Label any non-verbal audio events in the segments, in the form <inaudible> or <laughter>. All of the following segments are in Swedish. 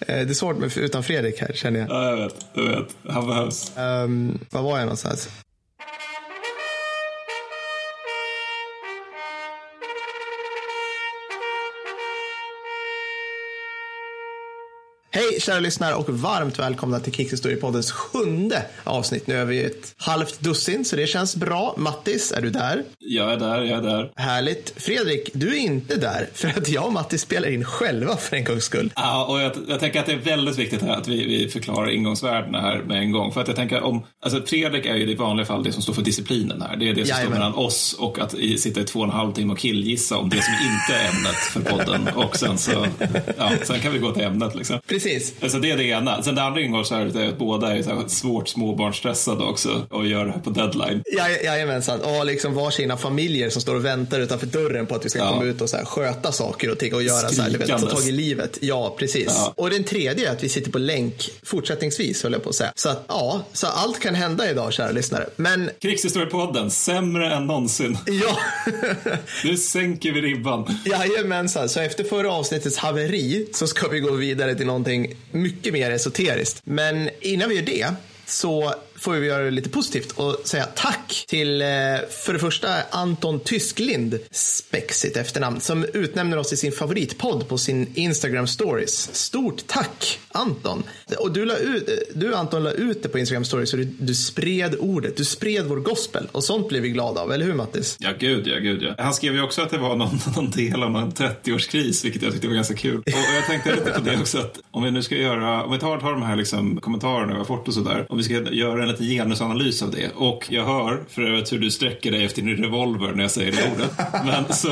Eh, Det är svårt med, utan Fredrik här känner jag. Ja, jag vet. Jag vet. Han behövs. Um, var var jag någonstans? Hej kära lyssnare och varmt välkomna till Kickhistorie-poddens sjunde avsnitt. Nu är vi ett halvt dussin så det känns bra. Mattis, är du där? Jag är där, jag är där. Härligt. Fredrik, du är inte där för att jag och Mattis spelar in själva för en gångs skull. Ja, och jag, jag tänker att det är väldigt viktigt här att vi, vi förklarar ingångsvärdena här med en gång. För att jag tänker om, alltså Fredrik är ju i vanliga fall det som står för disciplinen här. Det är det som Jajamän. står mellan oss och att i, sitta i två och en halv timme och killgissa om det som inte är ämnet för podden. Och sen så, ja, sen kan vi gå till ämnet liksom. Precis. Alltså det är det ena. Sen det andra ingångsvärdet är att båda är så här svårt småbarnsstressade också och gör det här på deadline. Ja, jajamensan. Och liksom varsina familjer som står och väntar utanför dörren på att vi ska Ja. komma ut och så här, sköta saker och ting och göra så här, du vet, ta tag i livet. Ja, precis. Ja. Och den tredje är att vi sitter på länk fortsättningsvis, höll jag på att säga. Så att, ja, så allt kan hända idag, kära lyssnare. Men Krigshistoriepodden, sämre än någonsin. ja, <laughs> Nu sänker vi ribban. jajamensan. Så efter förra avsnittets haveri så ska vi gå vidare till någonting mycket mer esoteriskt. Men innan vi gör det så får vi göra det lite positivt och säga tack till, eh, för det första, Anton Tysklind, spexigt efternamn, som utnämner oss till sin favoritpodd på sin Instagram stories. Stort tack, Anton! Och du, la ut, eh, du Anton, la ut det på Instagram stories och du, du spred ordet, du spred vår gospel och sånt blir vi glada av, eller hur Mattis? Ja, gud ja, gud ja. Han skrev ju också att det var någon, <laughs> någon del av någon 30-årskris, vilket jag tyckte var ganska kul. Och, och jag tänkte lite på det också, att om vi nu ska göra, om vi tar, tar de här liksom kommentarerna vi har fått och sådär, om vi ska göra en liten genusanalys av det. Och jag hör för övrigt hur du sträcker dig efter din revolver när jag säger det ordet. Men så,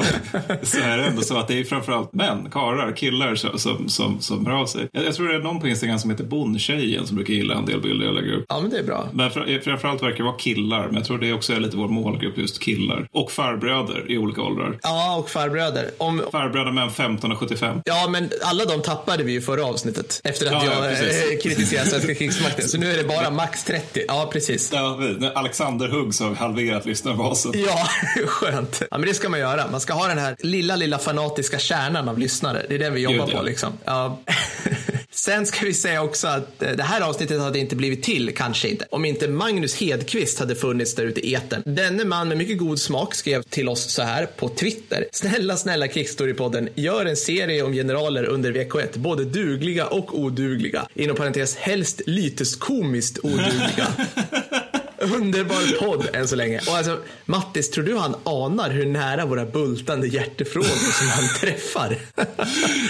så är det ändå så att det är framförallt män, karlar, killar som, som, som, som hör av sig. Jag, jag tror det är någon på Instagram som heter Bondtjejen som brukar gilla en del bilder jag lägger upp. Ja, men det är bra. Men fr- framförallt verkar det vara killar, men jag tror det också är lite vår målgrupp, just killar. Och farbröder i olika åldrar. Ja, och farbröder. Om, Farbröder mellan 15 och 75. Ja, men alla de tappade vi ju förra avsnittet efter att Ja, ja, jag precis. eh, kritiserade svenska krigsmakten. Så nu är det bara max 30. Ja, precis. Ja, Alexander Hugg så har halverat lyssnarbasen. Ja, <laughs> skönt. Ja, men det ska man göra. Man ska ha den här lilla, lilla fanatiska kärnan av lyssnare. Det är den vi jobbar Gud, ja. på liksom. Ja. <laughs> Sen ska vi säga också att eh, det här avsnittet hade inte blivit till, kanske inte, om inte Magnus Hedqvist hade funnits där ute i etern. Denne man med mycket god smak skrev till oss så här på Twitter. Snälla, snälla Krigsstorypodden, gör en serie om generaler under VK1, både dugliga och odugliga. Inom parentes, helst lyteskomiskt odugliga. <laughs> Underbar podd än så länge. Och alltså, Mattis, tror du han anar hur nära våra bultande hjärtefrågor som han träffar?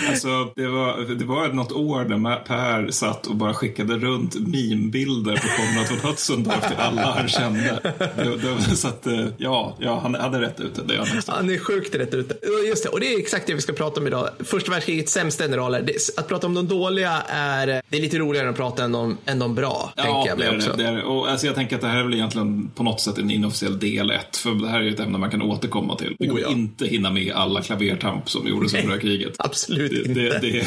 Alltså, det var, det var något år Ma- Per satt och bara skickade runt meme-bilder på Konrad von Hötzendorf till alla han kände. Det, det, så att, eh, ja, ja, han hade rätt ute. Det är han är sjukt rätt ute. Just det, och det är exakt det vi ska prata om idag. Första världskrigets sämsta generaler. Det, att prata om de dåliga är, det är lite roligare att prata än de, än de bra, tänker jag det är det. det är det. Och alltså, jag tänker att det här är väl egentligen på något sätt en inofficiell del ett. För det här är ju ett ämne man kan återkomma till. Vi Oh, kommer ja. inte hinna med alla klavertamp som gjordes under det här kriget. Absolut Det, inte. det, det.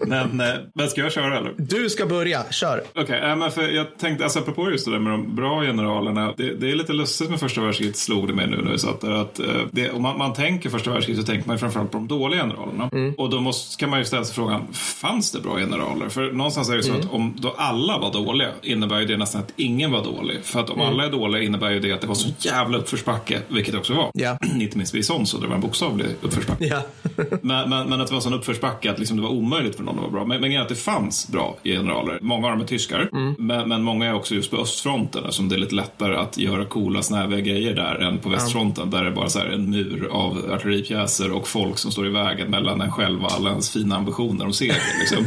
<laughs> men, eh, men ska jag köra eller? Du ska börja, kör. Okej, äh, men för jag tänkte, alltså apropå just det där med de bra generalerna. Det, det är lite lustigt med första världskriget, slog det mig nu när vi satt där. Att, eh, det, om man, man tänker första världskriget så tänker man framförallt på de dåliga generalerna. Och då måste, kan man ju ställa sig frågan, fanns det bra generaler? För någonstans är det så att om då alla var dåliga innebär ju det nästan att ingen var dålig. För att om alla är dåliga innebär ju det att det var så jävla uppförsbacke, vilket det också var. Ja. <clears throat> Inte minst vid sån så det var en bokstavlig uppförsbacke. Ja. <laughs> Men, men, men att det var sån uppförsbacke att liksom det var omöjligt för någon att vara bra. Men, men att det fanns bra generaler. Många av dem är tyskar, men, men många är också just på östfronten eftersom det är lite lättare att göra coola snäviga grejer där än på västfronten där det är bara så en mur av artilleripjäser och folk som står i vägen mellan en själv och alla ens fina ambitioner om seger. Liksom.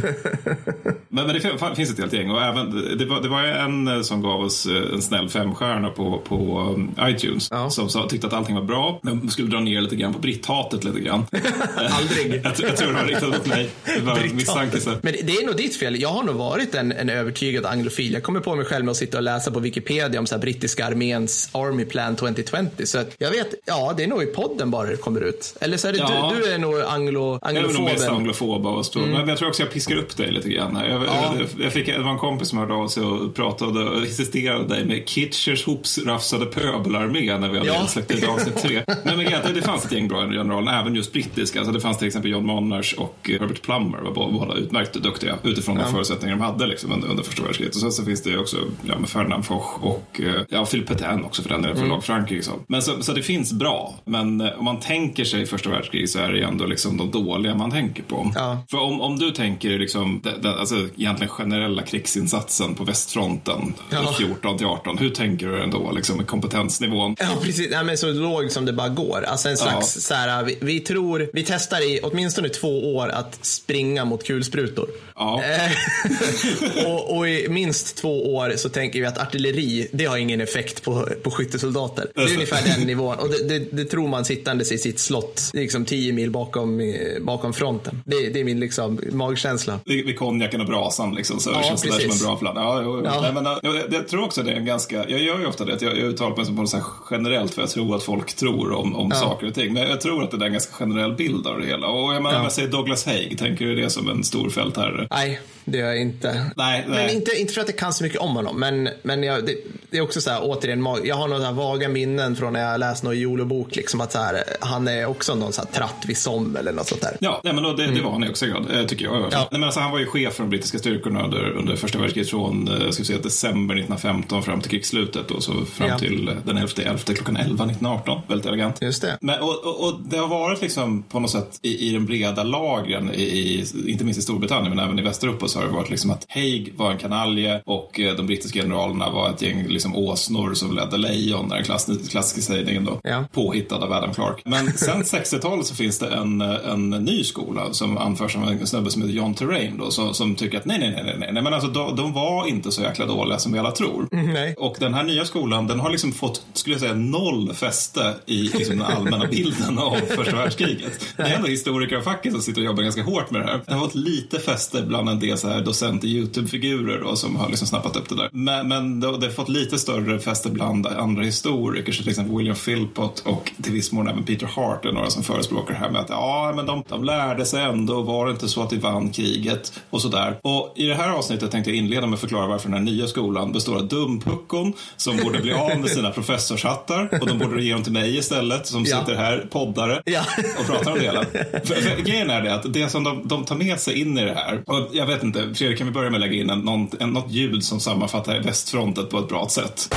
<laughs> men, men det fin- finns ett helt gäng och även, det, var, det var en eh, som gav oss eh, en snäll femstjärna på, på um, iTunes Ja. som sa, tyckte att allting var bra men skulle dra ner lite grann på britthatet lite grann. <laughs> Aldrig. <laughs> Jag, jag tror det var riktat mot mig. Det var misstanke. Men det- är nog ditt fel. Jag har nog varit en, en övertygad anglofil. Jag kommer på mig själv med att sitta och läsa på Wikipedia om så brittiska arméns Army Plan 2020. Så att jag vet, ja, det är nog i podden bara det kommer ut. Eller så är det Ja. du, du är nog anglo, Jag är nog mest anglofoben. anglofob av oss två. Men jag tror också jag piskar upp dig lite grann här. Jag, Ja. jag, fick, det var en kompis som hörde av sig och pratade och insisterade med Kitchers hopsrafsade pöbelarmé när vi hade Ja. släppt ut avsnitt tre. <laughs> Men med det, det fanns ett gäng bra generaler, även just brittiska. Alltså det fanns till exempel John Monars och Herbert Plummer var bå- båda utmärkt duktiga utifrån de förutsättningar de hade liksom, under, under första världskriget. Och sen så finns det också ja, med Ferdinand Foch och eh, ja, Philip Pétain också för den delen, för Mm. lag Frankrike. Så. Men så, så det finns bra. Men eh, om man tänker sig första världskriget så är det ändå liksom de dåliga man tänker på. Ja. För om, om du tänker liksom, det, det, alltså egentligen generella krigsinsatsen på västfronten, Ja. 14 till 18, hur tänker du den då, liksom med kompetensnivån? Ja, precis. Nej, men så lågt som det bara går. Alltså en slags Ja. så här, vi, vi tror, vi testar i åtminstone två år att springa mot kulsprutor. Ja. <laughs> Och, och i minst två år så tänker vi att artilleri, det har ingen effekt på, på skyttesoldater. Det är det. ungefär den <laughs> nivån. Och det, det, det tror man sittandes i sitt slott, liksom tio mil bakom, bakom fronten. Det, det är min liksom magkänsla. Vid, konjaken och brasan liksom, så Ja, känns det där som en precis. bra plan. Ja, jo. Ja. Nej, men, jag, jag tror också det är en ganska, jag gör ju ofta det, att jag, jag uttalar mig på så generellt för jag tror att folk tror om, om saker och ting. Men jag tror att det är en ganska generell bild av det hela. Och jag menar, Ja. jag säger Douglas Haig, tänker du det som en stor fältherre? Nej, det gör jag inte. Nej, Men nej. inte, inte för att jag kan så mycket om honom, men, men jag, det, det är också så här, återigen, jag har några vaga minnen från när jag läste någon Jolo-bok, liksom att så här, han är också någon så här tratt vid Somme eller något sånt där. Ja, nej, men då, det, det var han i högsta grad, eh, tycker jag. Ja. Nej, men alltså, han var ju chef för de brittiska styrkorna under, under första världskriget från eh, ska säga, december 1915 fram till krigsslutet och så fram Ja. till eh, den 11 11 klockan 11 1918. Väldigt elegant. Just det. Men, och, och, och det har varit liksom på något sätt i, i den breda lagren, i, i, inte minst i Storbritannien men även i Västeuropa så har det varit liksom att Haig var en kanalje och eh, de brittiska generalerna var ett gäng liksom åsnor som ledde lejon, den klass, klassiska sägningen då, Ja. påhittad av Adam Clark. Men <laughs> sen 60-talet så finns det en, eh, en ny skola som anförs av en snubbe som heter John Terrain då, som, som tycker att nej, nej, nej, nej, nej, men alltså de, de var inte så jäkla dåliga som vi alla tror. <laughs> nej. Och den här nya skolan, den har liksom fått, skulle jag säga, noll fäste i liksom, den allmänna <laughs> bilden av första världskriget. Det är ändå historiker av facket som sitter och jobbar ganska hårt med det här. Den har fått lite fäste bland en del så här docent i YouTube-figurer då, som har liksom snappat upp det där. Men, men det, det har fått lite större fäste bland andra historiker, så till exempel William Philpott och till viss mån även Peter Hart är några som förespråkar det här med att ja, men de, de lärde sig ändå, var det inte så att vi vann kriget och sådär. Och i det här avsnittet tänkte jag inleda med att förklara varför den här nya skolan består av dumpuckon som borde bli av med sina professorshattar och de borde ge dem till mig istället som Ja. sitter här, poddare Ja. och pratar om det hela. För, för, grejen är det att det som de, de tar med sig in i det här, och jag vet inte, Fredrik kan vi börja med att lägga in en, någon, en, något ljud som sammanfattar västfronten på ett bra sätt?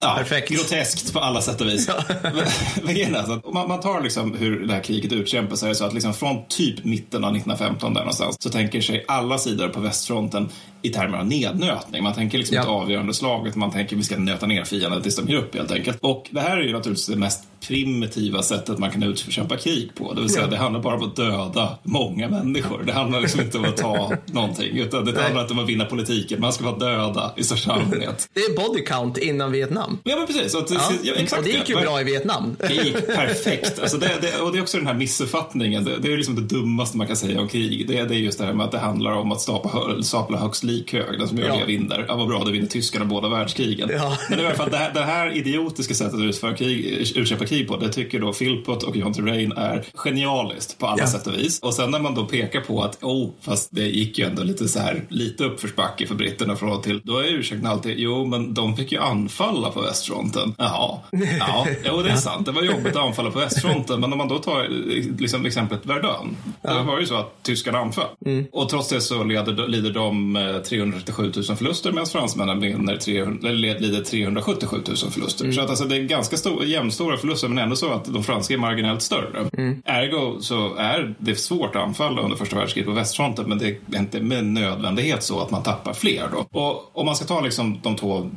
Ja, Perfekt. Groteskt på alla sätt och vis. <laughs> <laughs> Men- alltså om man, man tar liksom hur det här kriget utkämpas så är det så att liksom från typ mitten av 1915 där någonstans så tänker sig alla sidor på västfronten i termer av nednötning. Man tänker liksom Ja. inte avgörande slaget, man tänker vi ska nöta ner fienden tills de ger upp helt enkelt. Och det här är ju naturligtvis det mest primitiva sättet man kan utkämpa krig på. Det vill säga Ja. det handlar bara om att döda många människor. Det handlar liksom inte om att ta <laughs> någonting utan det Nej. handlar inte om att vinna politiken. Man ska vara döda i största <laughs> allmänhet. Det är body count innan Vietnam. Ja men precis. Och, Ja. ja, exakt och det gick ju bra i Vietnam. det gick perfekt. Alltså det, det, och det är också den här missuppfattningen. Det, det är liksom det dummaste man kan säga om krig. Det, det är just det här med att det handlar om att stapla, stapla högst likhög. Den som gör Ja. det vinner. Ja, vad bra, det vinner tyskarna båda världskrigen. Ja. Men i alla fall, det här, det här idiotiska sättet att utföra krig, utkämpa krig på, det tycker då Philpott och John Terrain är genialiskt på alla Ja. sätt och vis. Och sen när man då pekar på att, oh, fast det gick ju ändå lite så här, lite uppförsbacke för britterna från och till, då är ursäkten alltid, jo, men de fick ju anfalla på västfronten. Jaha, ja, jo, det är sant. Det var jobbigt att anfalla på västfronten, men om man då tar liksom, exemplet Verdun, det var ju så att tyskarna anföll. Och trots det så leder, lider de eh, 337 000 förluster medan fransmännen vinner 300, eller lider 377 000 förluster. Så att alltså, det är ganska stor, jämnstora förluster, men ändå så att de franska är marginellt större. Ergo så är det svårt att anfalla under första världskriget på västfronten, men det är inte med nödvändighet så att man tappar fler då. Och om man ska ta liksom de två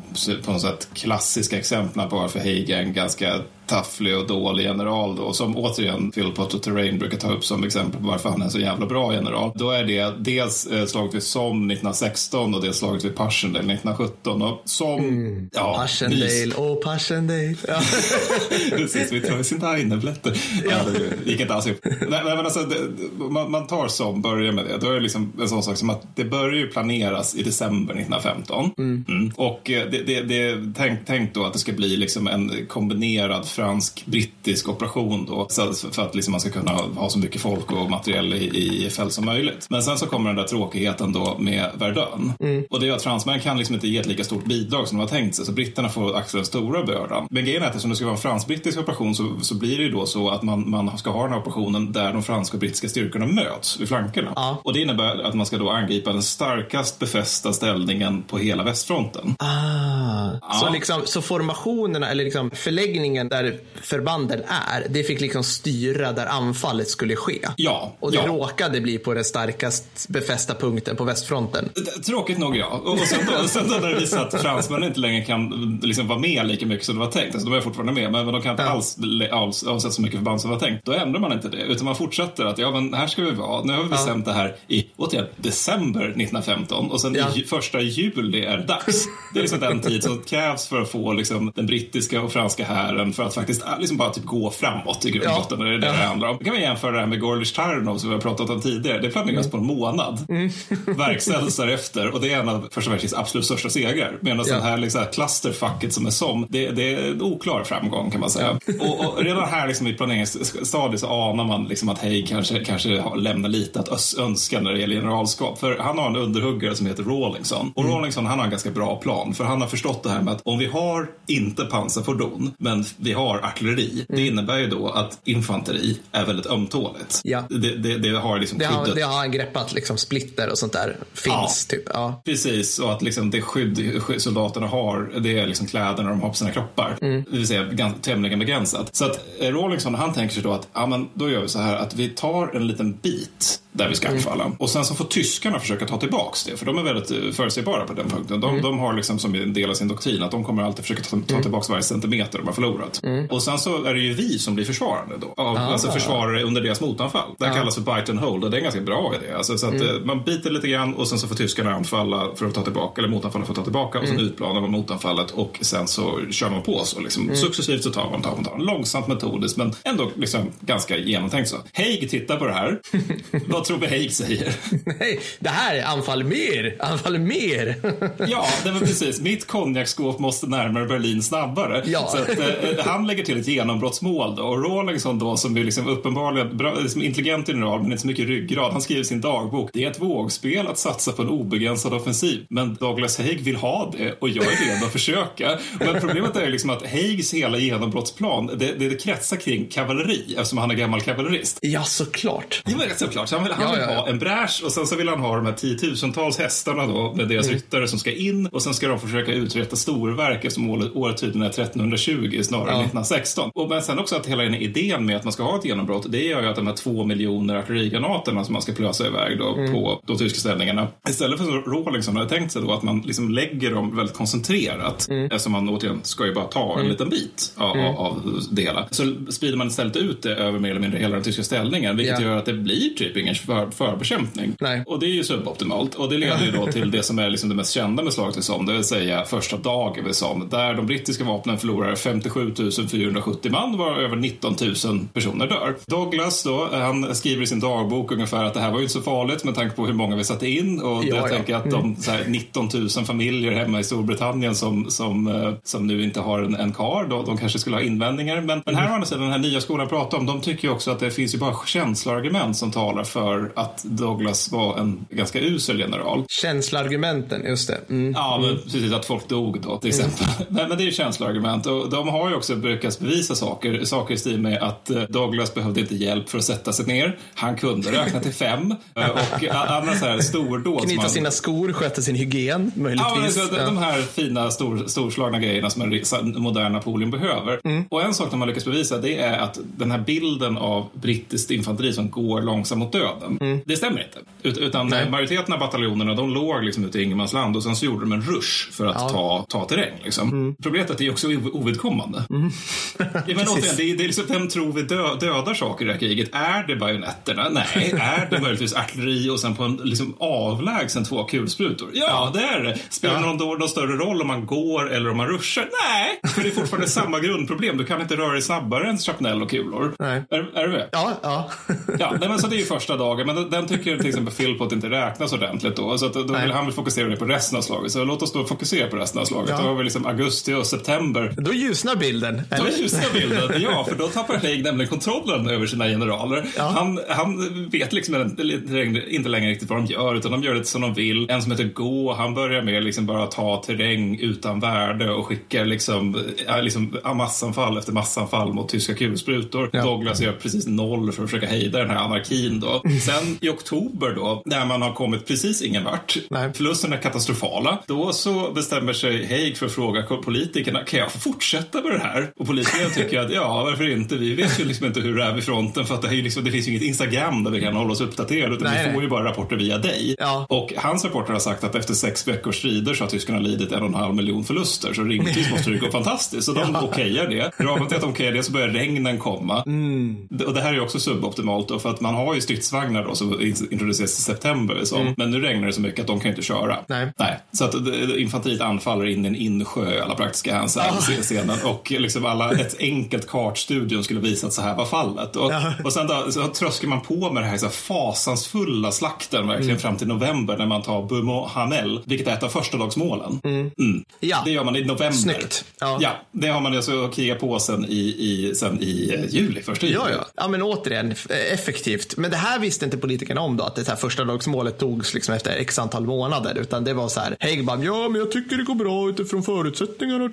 på något sätt klassiska exemplen på varför Haig är en ganska tafflig och dålig general då, som återigen Phil Potter Terrain brukar ta upp som exempel på varför han är så jävla bra general. Då är det dels eh, slaget vid Somme 1916 och dels slaget vid Passchendaele 1917. Och som, mm. ja, Passchendaele, åh oh, Passchendaele. <laughs> Ja. Precis, vi tar sina inneblätter. Ja. Ja, det gick inte alls ihop. Nej, men alltså, det, man, man, tar som, börjar med det. Då är det liksom en sån sak som att det börjar ju planeras i december 1915. Mm. Mm. Och eh, det, det, det, tänk, tänk då att det ska bli liksom en kombinerad fransk-brittisk operation då, för att liksom man ska kunna ha så mycket folk och materiell i, i fält som möjligt. Men sen så kommer den där tråkigheten då med Verdun. Mm. Och det är att fransmännen kan liksom inte ge ett lika stort bidrag som de har tänkt sig, så britterna får axla den stora bördan. Men grejen är att eftersom det ska vara en fransk-brittisk operation så, så blir det ju då så att man, man ska ha den här operationen där de franska och brittiska styrkorna möts vid flankerna. Ja. Och det innebär att man ska då angripa den starkast befästa ställningen på hela västfronten. Ah. Ja. Så, liksom, så formationerna, eller liksom förläggningen där förbanden är, det fick liksom styra där anfallet skulle ske. Ja. Och det ja. råkade bli på den starkast befästa punkten på västfronten. Tråkigt nog ja. Och sen då, sen då när det visar att fransmännen inte längre kan liksom vara med lika mycket som det var tänkt. Alltså, de är fortfarande med, men de kan inte ja. alls avsätta så mycket förband som det var tänkt. Då ändrar man inte det, utan man fortsätter att ja, men här ska vi vara. Nu har vi bestämt ja. det här i, återigen, december 1915 och sen ja. i första juli är det dags. Det är liksom den tid som krävs för att få liksom, den brittiska och franska hären för att faktiskt liksom bara typ gå framåt i grund och botten. Det är det ja. det handlar om. Då kan vi jämföra det här med Gorlish Tarnov som vi har pratat om tidigare. Det planeras mm. på en månad. Mm. <laughs> Verkställs därefter och det är en av första världskrigets absolut största segrar. Medan ja. den här liksom, clusterfucket som är som, det, det, är en oklar framgång kan man säga. Ja. Och, och, redan här liksom, i planeringsstadiet så anar man liksom att Haig kanske, kanske lämnar lite att önska när det gäller generalskap. För han har en underhuggare som heter Rawlingson. Och mm. Rawlingson han har en ganska bra plan. För han har förstått det här med att om vi har inte pansarfordon, men vi har artilleri. Mm. Det innebär ju då att infanteri är väldigt ömtåligt. Ja. Det, det, det har liksom det har, det har han greppat, liksom splitter och sånt där finns. Ja. Typ. Ja. Precis, och att liksom det skydd soldaterna har, det är liksom kläderna de har på sina kroppar. Mm. Det vill säga ganska, tämligen begränsat. Så att eh, Rawlingson han tänker sig då att ja, men då gör vi så här att vi tar en liten bit där vi ska anfalla. Mm. Och sen så får tyskarna försöka ta tillbaks det, för de är väldigt eh, förutsägbara på den punkten. De, mm. de har liksom som en del av sin doktrin att de kommer alltid försöka ta, ta mm. tillbaks varje centimeter de har förlorat. Mm. Och sen så är det ju vi som blir försvarande då. Av, ah, alltså försvarare under deras motanfall. Det här ah. kallas för bite and hold och det är en ganska bra idé. Alltså, så att mm. Eh, man biter lite grann och sen så får tyskarna anfalla för att ta tillbaka, eller motanfalla för att ta tillbaka och sen utplanar man motanfallet och sen så kör man på så liksom. Successivt så tar man, tar man, tar man. Långsamt metodiskt men ändå liksom ganska genomtänkt så. Haig tittar på det här. <laughs> Vi Haig säger? <laughs> Nej, det här är anfall mer, anfall mer. <laughs> ja, det var precis. Mitt konjakskåp måste närmare Berlin snabbare. Ja. Så att, eh, han lägger till ett genombrottsmål då. Och Rawlingson då, som är liksom uppenbarligen bra, liksom intelligent general, men inte så mycket ryggrad. Han skriver sin dagbok. Det är ett vågspel att satsa på en obegränsad offensiv. Men Douglas Haig vill ha det och jag är redo att försöka. Men problemet är liksom att Haigs hela genombrottsplan, det, det kretsar kring kavalleri eftersom han är gammal kavallerist. Ja, såklart. Men såklart. Så han vill, han vill ja, ja, ha en bräsch och sen så vill han ha de här tiotusentals hästarna då med deras mm. ryttare som ska in och sen ska de försöka uträtta storverk eftersom året tydligen är 1320 snarare än 1916. Och men sen också att hela den idén med att man ska ha ett genombrott, det gör ju att de här två miljoner artillerigranaterna som man ska plösa iväg då mm. på de tyska ställningarna. Istället för som Rawlingson hade tänkt sig då att man liksom lägger dem väldigt koncentrerat mm. eftersom man återigen ska ju bara ta en mm. liten bit av, mm. av det hela. Så sprider man istället ut det över mer eller mindre hela den tyska ställningen vilket gör att det blir typ ingen för, förbekämpning. Nej. Och det är ju suboptimalt och det leder ju då till det som är liksom det mest kända med slaget i Somme, det vill säga första dagen vid Somme där de brittiska vapnen förlorar 57 470 man var över 19 000 personer dör. Douglas då, han skriver i sin dagbok ungefär att det här var ju inte så farligt med tanke på hur många vi satte in och ja, jag ja. tänker att de mm. här, 19 000 familjer hemma i Storbritannien som, som, eh, som nu inte har en, en kar, då, de kanske skulle ha invändningar. Men, men här å andra sidan, den här nya skolan pratar om, de tycker ju också att det finns ju bara känsloargument som talar för att Douglas var en ganska usel general. Känsloargumenten, just det. Mm. Ja, men precis att folk dog då till exempel. Mm. <laughs> men, men det är ju känsloargument och de har ju också lyckats bevisa saker. Saker i stil med att eh, Douglas behövde inte hjälp för att sätta sig ner. Han kunde räkna till fem <laughs> eh, och andra så här stordåd. Knyta man... sina skor, sköta sin hygien möjligtvis. Ja, de här fina stor, storslagna grejerna som en modern Napoleon behöver. Mm. Och en sak de har lyckats bevisa det är att den här bilden av brittiskt infanteri som går långsamt mot döden. Döden. Mm. Det stämmer inte. Ut, utan Nej. majoriteten av bataljonerna de låg liksom ute i ingenmansland och sen så gjorde de en rush för att ja. ta, ta terräng. Liksom. Mm. Problemet är att det är också ovidkommande. Mm. ja, <laughs> men återigen, det är, det är liksom, vem tror vi dö, dödar saker i det här kriget? Är det bajonetterna? Nej. är det möjligtvis artilleri och sen på en liksom, avlägsen två kulsprutor? Ja, ja, det är det. Spelar ja. någon, någon större roll om man går eller om man ruschar? Nej, för det är fortfarande samma grundproblem. Du kan inte röra dig snabbare än shrapnel och kulor. Nej. Är, är du med? Ja. ja. ja nej, men så det är ju första dagen, men den, den tycker till exempel Philpott inte räknas ordentligt då. Så att, då vill han vill fokusera på resten av slaget. Så låt oss då fokusera på resten av slaget. Ja. Då har vi liksom augusti och september. Då ljusnar bilden. Eller? Då ljusnar bilden, ja. För då tappar <laughs> Haig nämligen kontrollen över sina generaler. Ja. Han, han vet liksom inte längre riktigt vad de gör, utan de gör det som de vill. En som heter Gå, han börjar med liksom bara ta terräng utan värde och skickar liksom, liksom massanfall efter massanfall mot tyska kulsprutor. Ja. Douglas gör precis noll för att försöka hejda den här anarkin då. Sen i oktober då, när man har kommit precis ingen vart, Nej. förlusterna är katastrofala, då så bestämmer sig Haig för att fråga politikerna, kan jag fortsätta med det här? Och politikerna tycker att ja, varför inte? Vi vet ju liksom inte hur det är vid fronten för att det, liksom, det finns ju inget Instagram där vi kan hålla oss uppdaterade utan Nej. vi får ju bara rapporter via dig. Ja. Och hans rapporter har sagt att efter sex veckors strider så har tyskarna lidit en och en halv miljon förluster så rimligtvis måste det gå fantastiskt. Så de <laughs> ja. okejar det. Ramen till att de okejar det så börjar regnen komma. Mm. Och det här är ju också suboptimalt då, för att man har ju stridsvagnar då som introduceras i september. Så. Mm. Men nu regnar det så mycket att de kan inte köra. Nej. Nej. Så att infanteriet anfaller in i en insjö i alla praktiska hänseenden. Ah. Och liksom alla, ett enkelt kartstudium skulle visa att så här var fallet. Och, ja. och sen då, så tröskar man på med det här, så här fasansfulla slakten verkligen mm. fram till november när man tar Bumo Hanel, vilket är ett av första dagsmålen. Mm. Mm. Ja. Det gör man i november. Snyggt. Ja. ja, det har man alltså krigat på sen i, i, sen i eh, juli, första juli. Ja, ja. ja, men återigen, effektivt. Men det här visste inte politikerna om då, att det här första dagsmålet togs liksom efter x antal månader, utan det var så här, bara, ja, men jag tycker det går bra utifrån förutsättningarna,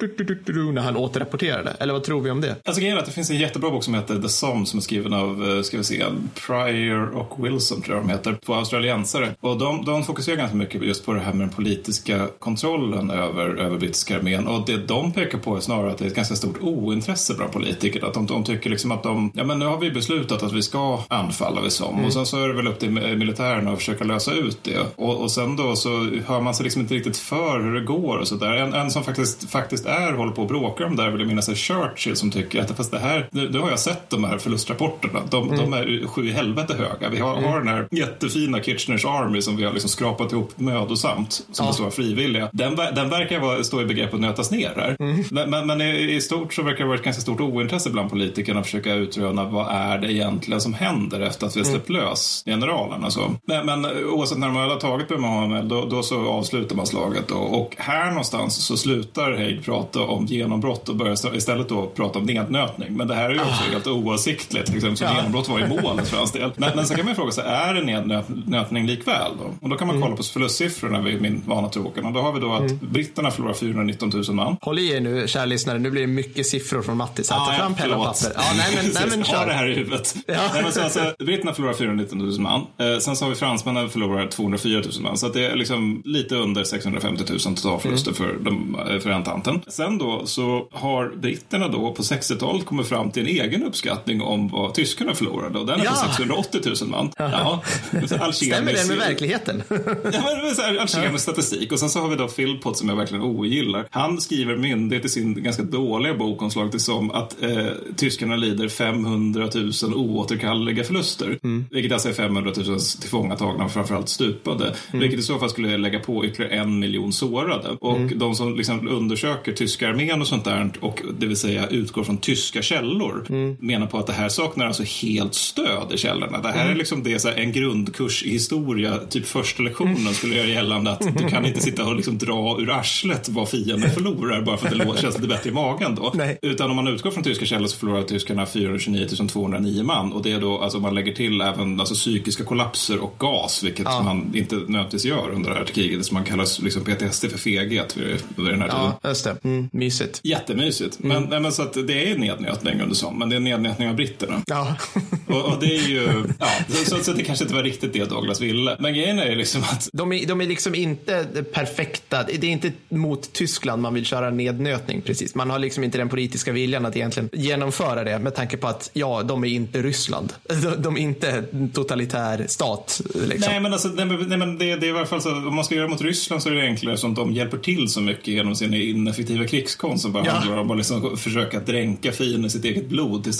när han återrapporterade. Eller vad tror vi om det? Alltså grejen är att det finns en jättebra bok som heter The Somme som är skriven av, eh, ska vi se, Pryor och Wilson tror jag de heter, två australiensare. Och de, de fokuserar ganska mycket just på det här med den politiska kontrollen över, över brittiska armén. Och det de pekar på är snarare att det är ett ganska stort ointresse bland politiker. Att de, de tycker liksom att de, ja men nu har vi beslutat att vi ska anfalla vid Somme mm. och sen så är det väl upp till militären att försöka lösa ut det. Och, och sen då så hör man sig liksom inte riktigt för hur det går och sådär. En, en som faktiskt, faktiskt är, håller på att bråka om det där vill jag minnas är Churchill som tycker att fast det här, nu, nu har jag sett de här förlustrapporterna. De, mm. de är sju i helvete höga. Vi har, mm. har den här jättefina Kitcheners Army som vi har liksom skrapat ihop mödosamt, som ja. består av frivilliga. Den, den verkar vara, stå i begrepp att nötas ner här. Mm. Men, men, men i, i, stort så verkar det vara ett ganska stort ointresse bland politikerna att försöka utröna vad är det egentligen som händer efter att vi har släppt mm. lös generalerna. Så. Men, men oavsett när man har tagit Mohammed då, då så avslutar man slaget. Då. Och här någonstans så slutar Haig prata om genombrott och börjar istället då prata om nednötning. Men det här är ju också ah. helt oavsiktligt. Liksom, så ja. genombrott var i målet för hans del. Men, men sen kan man fråga sig, är det nednötning likväl? Då? Och då kan man mm. kolla på förlustsiffrorna vid min vana trogen. Och då har vi då att mm. britterna förlorar 419 000 man. Håll i er nu, kära lyssnare. Nu blir det mycket siffror från Mattis. Ta fram penna och papper. Ja, nej, men, <laughs> nej, men kör. Ha det här i huvudet. Ja. Nej, men så, alltså, britterna förlorar 419 000 man. Eh, sen så har vi fransmännen förlorar 204 000 man. Så det är liksom lite under 650 000 totalförluster mm. för, de, eh, för entanten. Sen då så har britterna då på 60-talet kommit fram till en egen uppskattning om vad tyskarna förlorade och den är ja. på 680 000 man. Ja. <laughs> Stämmer det med verkligheten? <laughs> ja, men alkemisk statistik. Och sen så har vi då Philpott som jag verkligen ogillar. Han skriver myndighet i sin ganska dåliga bokomslag till som att eh, tyskarna lider 500 000 oåterkalleliga förluster. Mm. Vilket alltså är 500 000 tillfångatagna och framförallt stupade. Mm. Vilket i så fall skulle lägga på ytterligare en miljon sårade. Och mm. de som liksom undersöker tyska armén och sånt där och det vill säga utgår från tyska källor mm. menar på att det här saknar alltså helt stöd i källorna. Det här är mm. liksom det, så här, en grundkurs i historia, typ första lektionen skulle göra gällande att du kan inte sitta och liksom dra ur arslet vad fienden förlorar bara för att det känns lite bättre i magen då. Nej. Utan om man utgår från tyska källor så förlorar tyskarna 429 209 man och det är då, alltså man lägger till även alltså, psykiska kollapser och gas, vilket ja. man inte nödvändigtvis gör under det här kriget, som man kallar liksom PTSD för feghet vid den här tiden. Ja, just det. Mm, mysigt. Jättemysigt. Mm. Men, men så att det är nednötning under sånt, men det är nednötning av britterna. Ja. <laughs> och, och, det är ju, ja, så, så, det kanske inte var riktigt det Douglas ville. Men grejen är ju liksom att... De är, de är liksom inte perfekta, det är inte mot Tyskland man vill köra nednötning precis. Man har liksom inte den politiska viljan att egentligen genomföra det med tanke på att ja, de är inte Ryssland. <laughs> De, de är inte totalitär stat. Liksom. Nej, men, alltså, nej, nej, men det, det är i varje fall så om man ska göra mot Ryssland så är det enklare som de hjälper till så mycket genom sin ineffektiva krigskonst som bara ja. handlar om att liksom försöka dränka fienden i sitt eget blod tills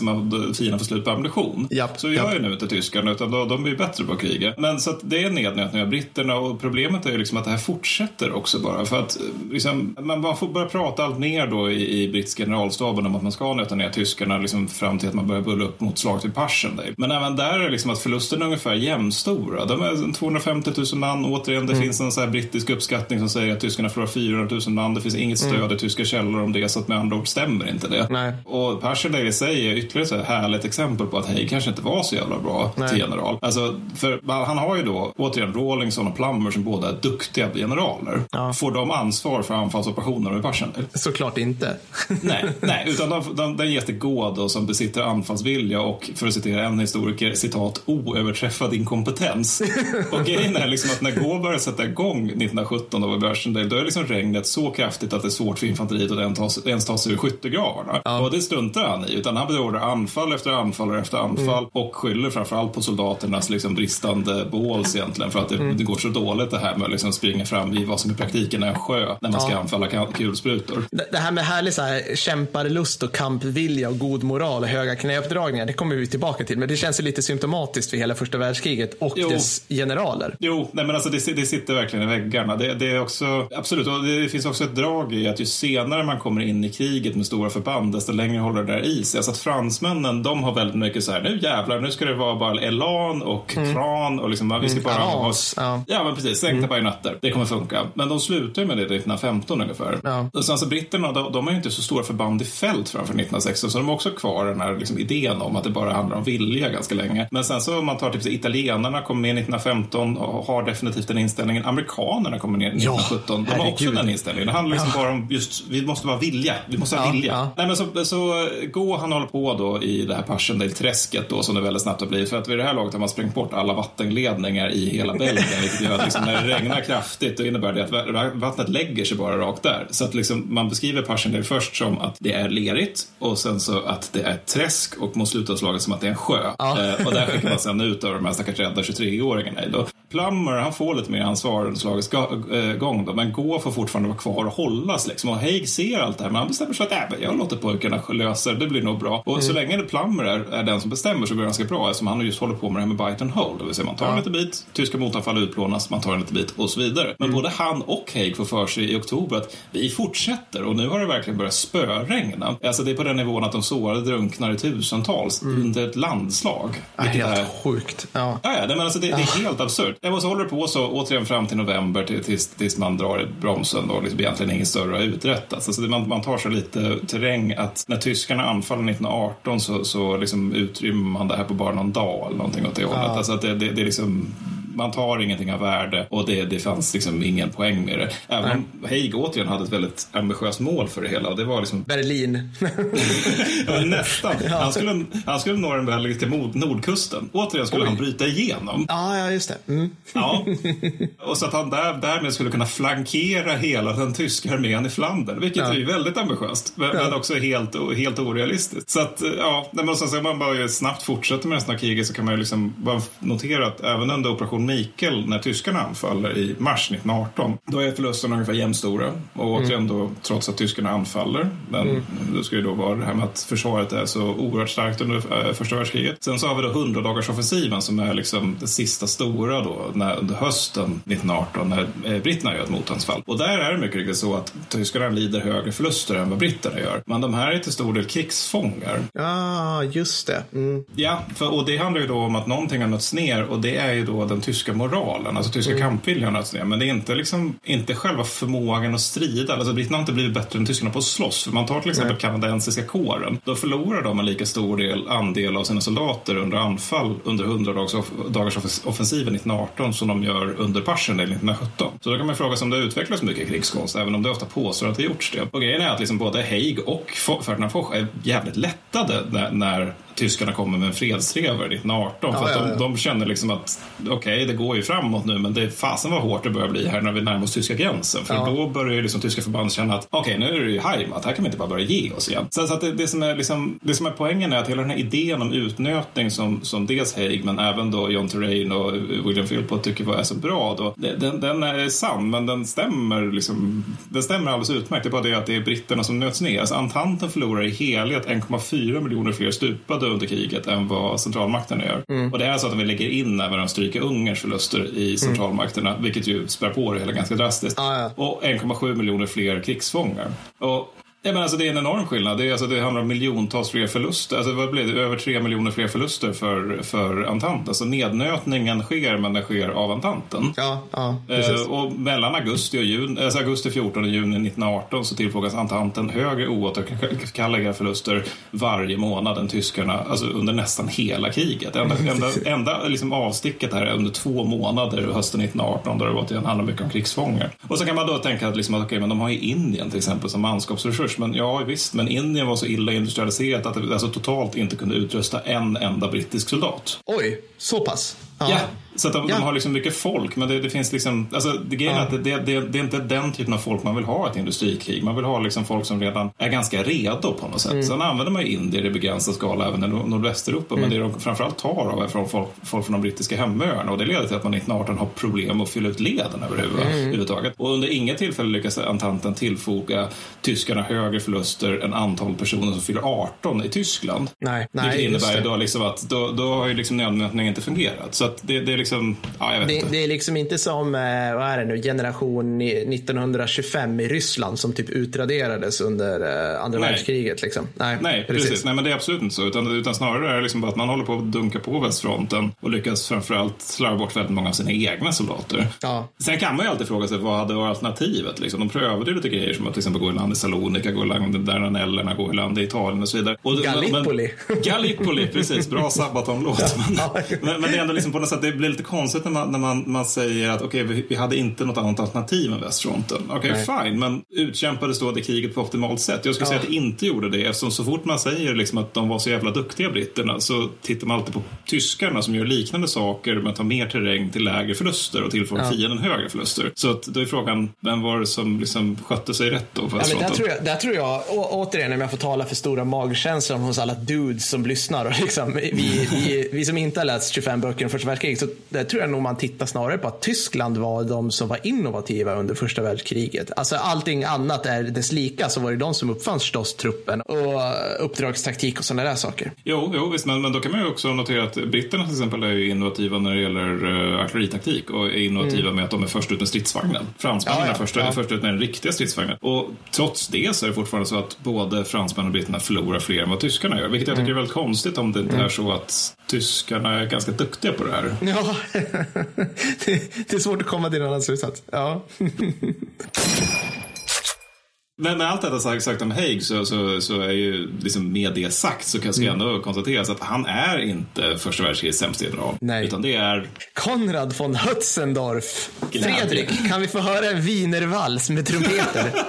fienden får slut på ammunition. Japp, så gör ju nu inte tyskarna, utan då, de blir bättre på att kriga. Men så att det är nednötning av britterna och problemet är ju liksom att det här fortsätter också bara. För att liksom, man får börja prata allt mer då i, i brittiska generalstaben om att man ska nöta ner tyskarna liksom fram till att man börjar bulla upp mot slaget vid Passchendaele. Men även där är liksom att förlusterna är ungefär jämnstora. De är 250 000 man. Återigen, det mm. finns en så brittisk uppskattning som säger att tyskarna förlorar 400 000 man. Det finns inget mm. stöd mm. i tyska källor om det, så att med andra ord stämmer inte det. Nej. Och Passchendaele i sig är ytterligare ett härligt exempel på att Haig kanske inte var så jävla bra Nej. till general. Alltså, för han har ju då, återigen, Rawlinson och Plummer som båda är duktiga generaler. Ja. Får de ansvar för anfallsoperationer i Passchendaele? Såklart inte. <laughs> nej, nej, utan de, de, den ges till Gård som besitter anfallsvilja och, för att citera en historiker, citat, oöverträffad inkompetens. <laughs> och grejen är liksom att när Gård börjar sätta igång 1917 då vid Passchendaele, då är liksom regnet så kraftigt att det är svårt för infanteriet att ens ta, sig ur skyttegravarna. Ja. Och det struntar han i, utan han beordrar anfall efter anfall efter anfall mm. och skyller framförallt på soldaternas liksom bristande båls egentligen för att det, mm. det går så dåligt det här med att liksom springa fram i vad som i praktiken är en sjö när man ska anfalla kulsprutor. Det, det här med härlig så här, kämparlust och kampvilja och god moral och höga knäuppdragningar, det kommer vi tillbaka till. Men det känns ju lite symptomatiskt för hela första världskriget och jo. dess generaler. Jo, nej men alltså det, det sitter verkligen i väggarna. Det, det, är också, absolut, och det finns också ett drag i att ju senare man kommer in i kriget med stora förband, desto längre håller det där i sig. Alltså att fransmännen, de har väldigt mycket så här, nu jävlar, nu ska det vara bara elan och mm. kran och liksom, vi ska bara mm. ha... Ja. ja, men precis, sänkta mm. bajonetter. Det kommer funka. Men de slutar ju med det 1915 ungefär. Ja. Och sen alltså britterna, de, de har ju inte så stora förband i fält framför 1916, så de har också kvar den här liksom, idén om att det bara handlar om vilja ganska länge. Men sen så om man tar typ italienarna kommer med 1915 och har definitivt den inställningen. Amerikanerna kommer ner 1917. Ja, de har också den inställningen. Det handlar liksom ja. bara om just, vi måste vara vilja. Vi måste ha ja, vilja. Ja. Nej, men så, så gå han håller på då i det här Passchendaele-träsket då som det väldigt snabbt har blivit. För att vid det här laget har man sprängt bort alla vattenledningar i hela Belgien. vilket gör att liksom, när det regnar kraftigt då innebär det att vattnet lägger sig bara rakt där. Så att liksom, man beskriver Passchendaele först som att det är lerigt och sen så att det är ett träsk och mot slutet av slaget som att det är en sjö. Ja. Eh, och där skickar man sen ut av de här stackars rädda 23-åringarna. Plummer, han får lite mer ansvar under slagets eh, gång då, men Gå får fortfarande vara kvar och hållas liksom. Och Haig ser allt det här, men han bestämmer sig för att äh, jag låter pojkarna lösa det, det blir nog bra. Och mm. så länge det Plummer är, är, den som bestämmer så går det ganska bra eftersom han just håller på med det här med bite and hold. Det vill säga man tar ja. en liten bit, tyska motanfall utplånas, man tar en liten bit och så vidare. Men mm. både han och Haig får för sig i oktober att vi fortsätter och nu har det verkligen börjat spöregna. Alltså det är på den nivån att de sårade drunknar i tusentals mm. under ett landslag. Helt är... sjukt. Ja, ja, ja men alltså det, det är helt absurt. Och så håller det på så återigen fram till november tills, tills man drar bromsen och liksom egentligen inget större har uträttats. Alltså man, man tar så lite terräng att när tyskarna anfaller 1918 så, så liksom utrymmer man det här på bara någon dag eller någonting åt det hållet. Alltså att det, det, det är liksom man tar ingenting av värde och det, det fanns liksom ingen poäng med det. Även Nej. om Haig återigen hade ett väldigt ambitiöst mål för det hela. Och det var liksom... Berlin. <laughs> <laughs> ja, nästan. Ja. Han, skulle, han skulle nå den belgiska nordkusten. Återigen skulle Oj. han bryta igenom. Ja, ja just det. Mm. ja. <laughs> Och så att han där, därmed skulle kunna flankera hela den tyska armén i Flandern. Vilket ja. är väldigt ambitiöst. Men, ja. men, också helt, helt orealistiskt. Så att, ja, när man, så man bara snabbt fortsätter med resten av kriget så kan man ju liksom bara notera att även under operation Mikael när tyskarna anfaller i mars 1918. Då är förlusterna ungefär jämnstora och mm. återigen då trots att tyskarna anfaller. Men mm. det ska ju då vara det här med att försvaret är så oerhört starkt under äh, första världskriget. Sen så har vi då 100-dagarsoffensiven som är liksom det sista stora då när, under hösten 1918 när eh, britterna gör ett motanfall. Och där är det mycket riktigt så att tyskarna lider högre förluster än vad britterna gör. Men de här är till stor del krigsfångar. Ja, just det. Mm. Ja, för, och det handlar ju då om att någonting har nötts ner och det är ju då den tyska tyska moralen, alltså tyska mm. kampviljan. Alltså Men det är inte, liksom, inte själva förmågan att strida. Alltså, britterna har inte blivit bättre än tyskarna på att slåss. För man tar till exempel Nej. kanadensiska kåren. Då förlorar de en lika stor del, andel av sina soldater under anfall under 100 dagars offensiven 1918 som de gör under Passchendaele 1917. Så då kan man fråga sig om det utvecklas mycket krigskonst, även om det ofta påstår att det gjorts det. Och grejen är att liksom både Haig och Ferdinand Foch är jävligt lättade när, när tyskarna kommer med en fredstrevare 1918. Ja, för att ja, de, ja. de känner liksom att okej, okay, det går ju framåt nu, men det är fasen vad hårt det börjar bli här när vi närmar oss tyska gränsen. För Ja. då börjar liksom tyska förband känna att okej, nu är det ju Heimat, här kan vi inte bara börja ge oss igen. Så, så att det, det, som är liksom, det som är poängen är att hela den här idén om utnötning som, som dels Haig, men även då John Terrain och William Philpott tycker var är så bra, då, den, den är sann, men den stämmer liksom, den stämmer alldeles utmärkt. Det är bara det att det är britterna som nöts ner. Alltså, Antanten förlorar i helhet 1,4 miljoner fler stupade under kriget än vad centralmakterna gör. Och det är så att vi lägger in även de stryker Ungerns förluster i centralmakterna, vilket ju spär på det hela ganska drastiskt. Ja, ja. Och 1,7 miljoner fler krigsfångar. Och Ja, men alltså det är en enorm skillnad. Det, är, alltså, det handlar om miljontals fler förluster. Alltså, vad blir det? Över tre miljoner fler förluster för, för Antanten. Alltså nednötningen sker, men den sker av Antanten. Ja, ja. Eh, och mellan augusti, och juni, alltså augusti 14 och juni 1918 så tillfrågas Antanten högre oåterkalleliga förluster varje månad än tyskarna, alltså under nästan hela kriget. Enda, <laughs> enda, enda liksom avsticket här är under två månader hösten 1918 där det återigen handlar mycket om krigsfångar. Och så kan man då tänka att, liksom, att okej, men de har ju Indien till exempel som manskapsresurs. Men ja, visst, men Indien var så illa industrialiserat att det alltså, totalt inte kunde utrusta en enda brittisk soldat. Oj, så pass? Ja. Så att de, Ja. de har liksom mycket folk, men det, det finns liksom... Alltså, det, att det, det, det, är inte den typen av folk man vill ha i ett industrikrig. Man vill ha liksom folk som redan är ganska redo på något sätt. Mm. Sen använder man ju indier i begränsad skala även i nord- nordvästeuropa, Mm. men det de framförallt tar av är från folk, folk från de brittiska hemöarna och det leder till att man 1918 har problem att fylla ut leden Mm. överhuvudtaget. Och under inget tillfälle lyckas Antanten tillfoga tyskarna högre förluster än antal personer som fyller 18 i Tyskland. Nej, nej, Vilket innebär ju då liksom att då, då har ju liksom nödmätningen inte fungerat. Så att det, det är liksom, ja jag vet Det, inte. det är liksom inte som, eh, vad är det nu, generation i- 1925 i Ryssland som typ utraderades under eh, andra Nej. världskriget. Liksom. Nej, Nej, precis. Nej, men det är absolut inte så. Utan, utan snarare är det liksom bara att man håller på att dunka på västfronten och lyckas framförallt slarva bort väldigt många av sina egna soldater. Ja. Sen kan man ju alltid fråga sig vad hade varit alternativet? Liksom. De prövade ju lite grejer som att till exempel gå i land i Salonika, gå i land i Dardanellerna, gå i land i Italien och så vidare. Och, Gallipoli. Men, Gallipoli, precis. Bra <laughs> Sabaton-låt. Men, Ja. men, men det är ändå liksom på något sätt, det blir lite konstigt när man, när man, man säger att okej, vi, vi hade inte något annat alternativ än västfronten. Okej, fine, men utkämpades då det kriget på optimalt sätt? Jag skulle säga att det inte gjorde det, eftersom så fort man säger liksom att de var så jävla duktiga britterna så tittar man alltid på tyskarna som gör liknande saker men tar mer terräng till lägre förluster och tillför fienden högre förluster. Så att då är frågan, vem var det som liksom skötte sig rätt då på Ja, västfronten? där tror jag, där tror jag å, återigen om jag får tala för stora magkänslan hos alla dudes som lyssnar och liksom, vi, vi, vi som inte har läst 25 böcker om första världskriget så där tror jag nog man tittar snarare på att Tyskland var de som var innovativa under första världskriget. Alltså allting annat är dess lika så var det de som uppfann truppen och uppdragstaktik och sådana där saker. Jo, jo visst, men, men då kan man ju också notera att britterna till exempel är ju innovativa när det gäller uh, artilleritaktik och är innovativa med att de är först ut med stridsvagnen. Fransmännen Mm. Ja, ja, är först, ja. först ut med den riktiga stridsvagnen. Och trots det så är det fortfarande så att både fransmännen och britterna förlorar fler än vad tyskarna gör. Vilket jag Mm. tycker är väldigt konstigt om det inte är så att tyskarna är ganska duktiga på det här. Ja, det, det är svårt att komma till en annan slutsats. Ja. Men med allt detta sagt, sagt om Haig så, så, så är ju liksom med det sagt så kan jag Mm. ändå konstateras att han är inte första världskrigets sämsta general. Nej. Utan det är Konrad von Hötzendorf. Fredrik, kan vi få höra en wienervals med trumpeter? <laughs>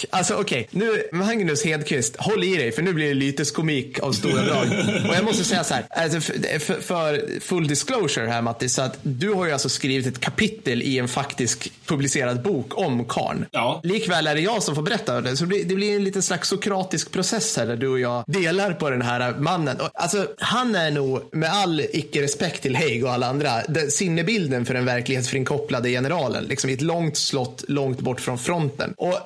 tack. Alltså okej, nu Magnus Hedqvist, håll i dig för nu blir det lyteskomik av stora drag. Och jag måste säga så här, alltså för, för, full disclosure här Matti, så att du har ju alltså skrivit ett kapitel i en faktisk publicerad bok om Karn. Ja. Likväl är det jag som får berätta det, så det blir, det blir en liten slags sokratisk process här där du och jag delar på den här mannen. Och, alltså, han är nog, med all icke-respekt till Haig och alla andra, den, sinnebilden för den verklighetsfrinkopplade generalen, liksom i ett långt slott långt bort från fronten. Och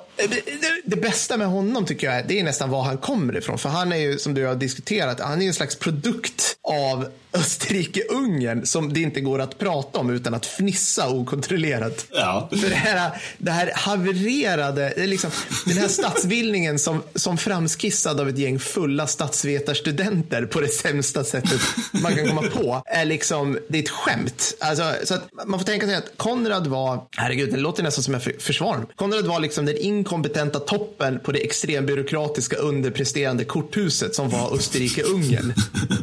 det, det, bästa med honom tycker jag, är, det är nästan var han kommer ifrån. För han är ju, som du har diskuterat, han är ju en slags produkt av Österrike-Ungern som det inte går att prata om utan att fnissa okontrollerat. Ja. För det här, det här havererade, liksom, den här statsbildningen som, som framskissad av ett gäng fulla statsvetarstudenter på det sämsta sättet man kan komma på, är liksom, det är ett skämt. Alltså, så att man får tänka sig att Konrad var, herregud, det låter nästan som jag för- försvarar honom. Konrad var liksom den inkompetenta toppen på det extrembyråkratiska underpresterande korthuset som var Österrike-Ungern.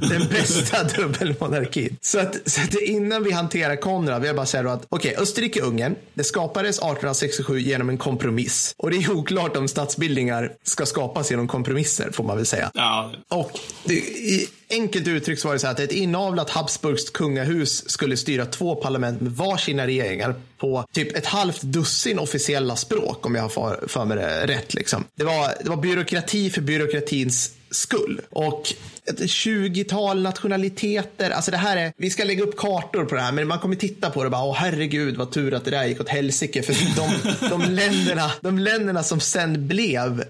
Den bästa dubbelmonarkin. Så att, så att innan vi hanterar Konrad, vill jag bara säga att okej, okay, Österrike-Ungern, det skapades 1867 genom en kompromiss. Och det är oklart om statsbildningar ska skapas genom kompromisser, får man väl säga. Ja. Och det, i, enkelt uttryckt var det så här att ett inavlat Habsburgskt kungahus skulle styra två parlament med varsina regeringar på typ ett halvt dussin officiella språk om jag har för, för mig det rätt. Liksom. Det, var, det var byråkrati för byråkratins skull. Och ett 20-tal nationaliteter. Alltså det här är, vi ska lägga upp kartor på det här, men man kommer titta på det och bara, åh herregud vad tur att det där gick åt helsike. För de, de, länderna, de länderna som sen blev eh,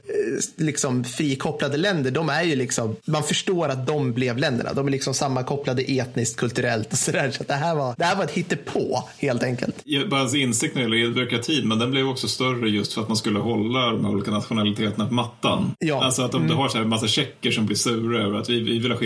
liksom frikopplade länder, de är ju liksom, man förstår att de blev länderna. De är liksom sammankopplade etniskt, kulturellt och sådär. Så det här var, det här var ett hittepå helt enkelt. Bara insikt när det gäller byråkratin, men den blev också större just för att man skulle hålla de olika nationaliteterna på mattan. Ja. Alltså att om mm. du har så här en massa tjecker som blir sura över att vi vi vill ha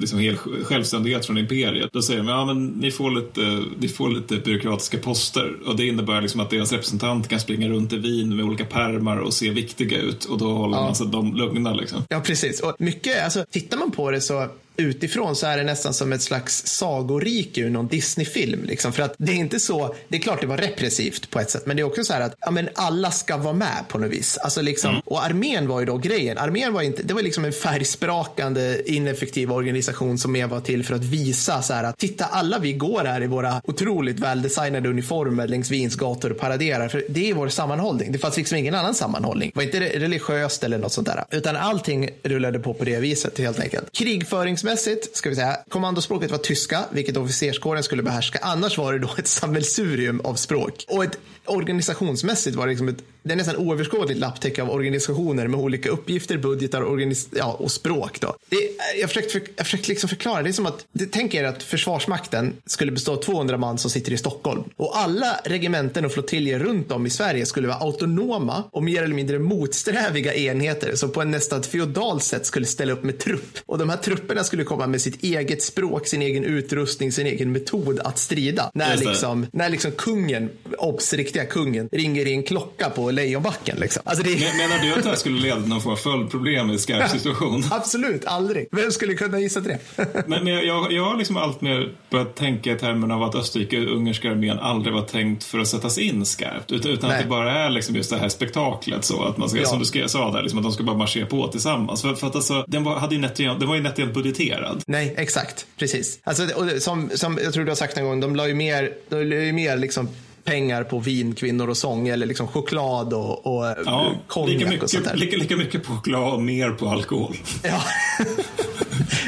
liksom hel självständighet från imperiet. Då säger de, ja men ni får lite, ni får lite byråkratiska poster. Och det innebär liksom att deras representant kan springa runt i Wien med olika permar och se viktiga ut. Och då håller ja. man sig dem lugna liksom. Ja, precis. Och mycket, alltså tittar man på det så utifrån så är det nästan som ett slags sagorike ur någon Disney-film. Liksom. För att det är inte så, det är klart det var repressivt på ett sätt, men det är också så här att ja, men alla ska vara med på något vis. Alltså liksom, mm. Och armén var ju då grejen. Armén var inte, det var liksom en färgsprakande ineffektiv organisation som mer var till för att visa så här att titta alla vi går här i våra otroligt väldesignade uniformer längs Wiens gator och paraderar. För det är vår sammanhållning. Det fanns liksom ingen annan sammanhållning. Det var inte religiöst eller något sånt där. Utan allting rullade på på det viset helt enkelt. Krigföringsmässigt Språkmässigt ska vi säga, kommandospråket var tyska, vilket officerskåren skulle behärska. Annars var det då ett sammelsurium av språk. Och ett organisationsmässigt var det liksom ett det är nästan oöverskådligt lapptäcke av organisationer med olika uppgifter, budgetar och, ja, och språk. Då. Det, jag försökte, för, jag försökte liksom förklara, det är som att, det, tänk er att Försvarsmakten skulle bestå av 200 man som sitter i Stockholm. Och alla regementen och flottiljer runt om i Sverige skulle vara autonoma och mer eller mindre motsträviga enheter som på en nästan feodalt sätt skulle ställa upp med trupp. Och de här trupperna skulle komma med sitt eget språk, sin egen utrustning, sin egen metod att strida. När liksom, när liksom kungen, obs, riktiga kungen, ringer i en klocka på Lejonbacken. Liksom. Alltså det... Menar du att det här skulle leda till någon form av följdproblem i skarp situation? <laughs> Absolut, aldrig. Vem skulle kunna gissa det? <laughs> men, men jag, jag har liksom allt mer börjat tänka i termerna av att Österrike-ungerska armén aldrig var tänkt för att sättas in skarpt. Utan, utan att det bara är liksom just det här spektaklet så att man ska, ja. som du sa där, liksom att de ska bara marschera på tillsammans. För, för att alltså, den var, hade ju nätt, den var ju nätt budgeterad. Nej, exakt. Precis. Alltså, och som, som jag tror du har sagt en gång, de la ju mer, de la ju mer liksom pengar på vin, kvinnor och sång eller liksom choklad och, och ja, konjak lika mycket, och sånt där. Lika, lika mycket på choklad och mer på alkohol. Ja. <laughs>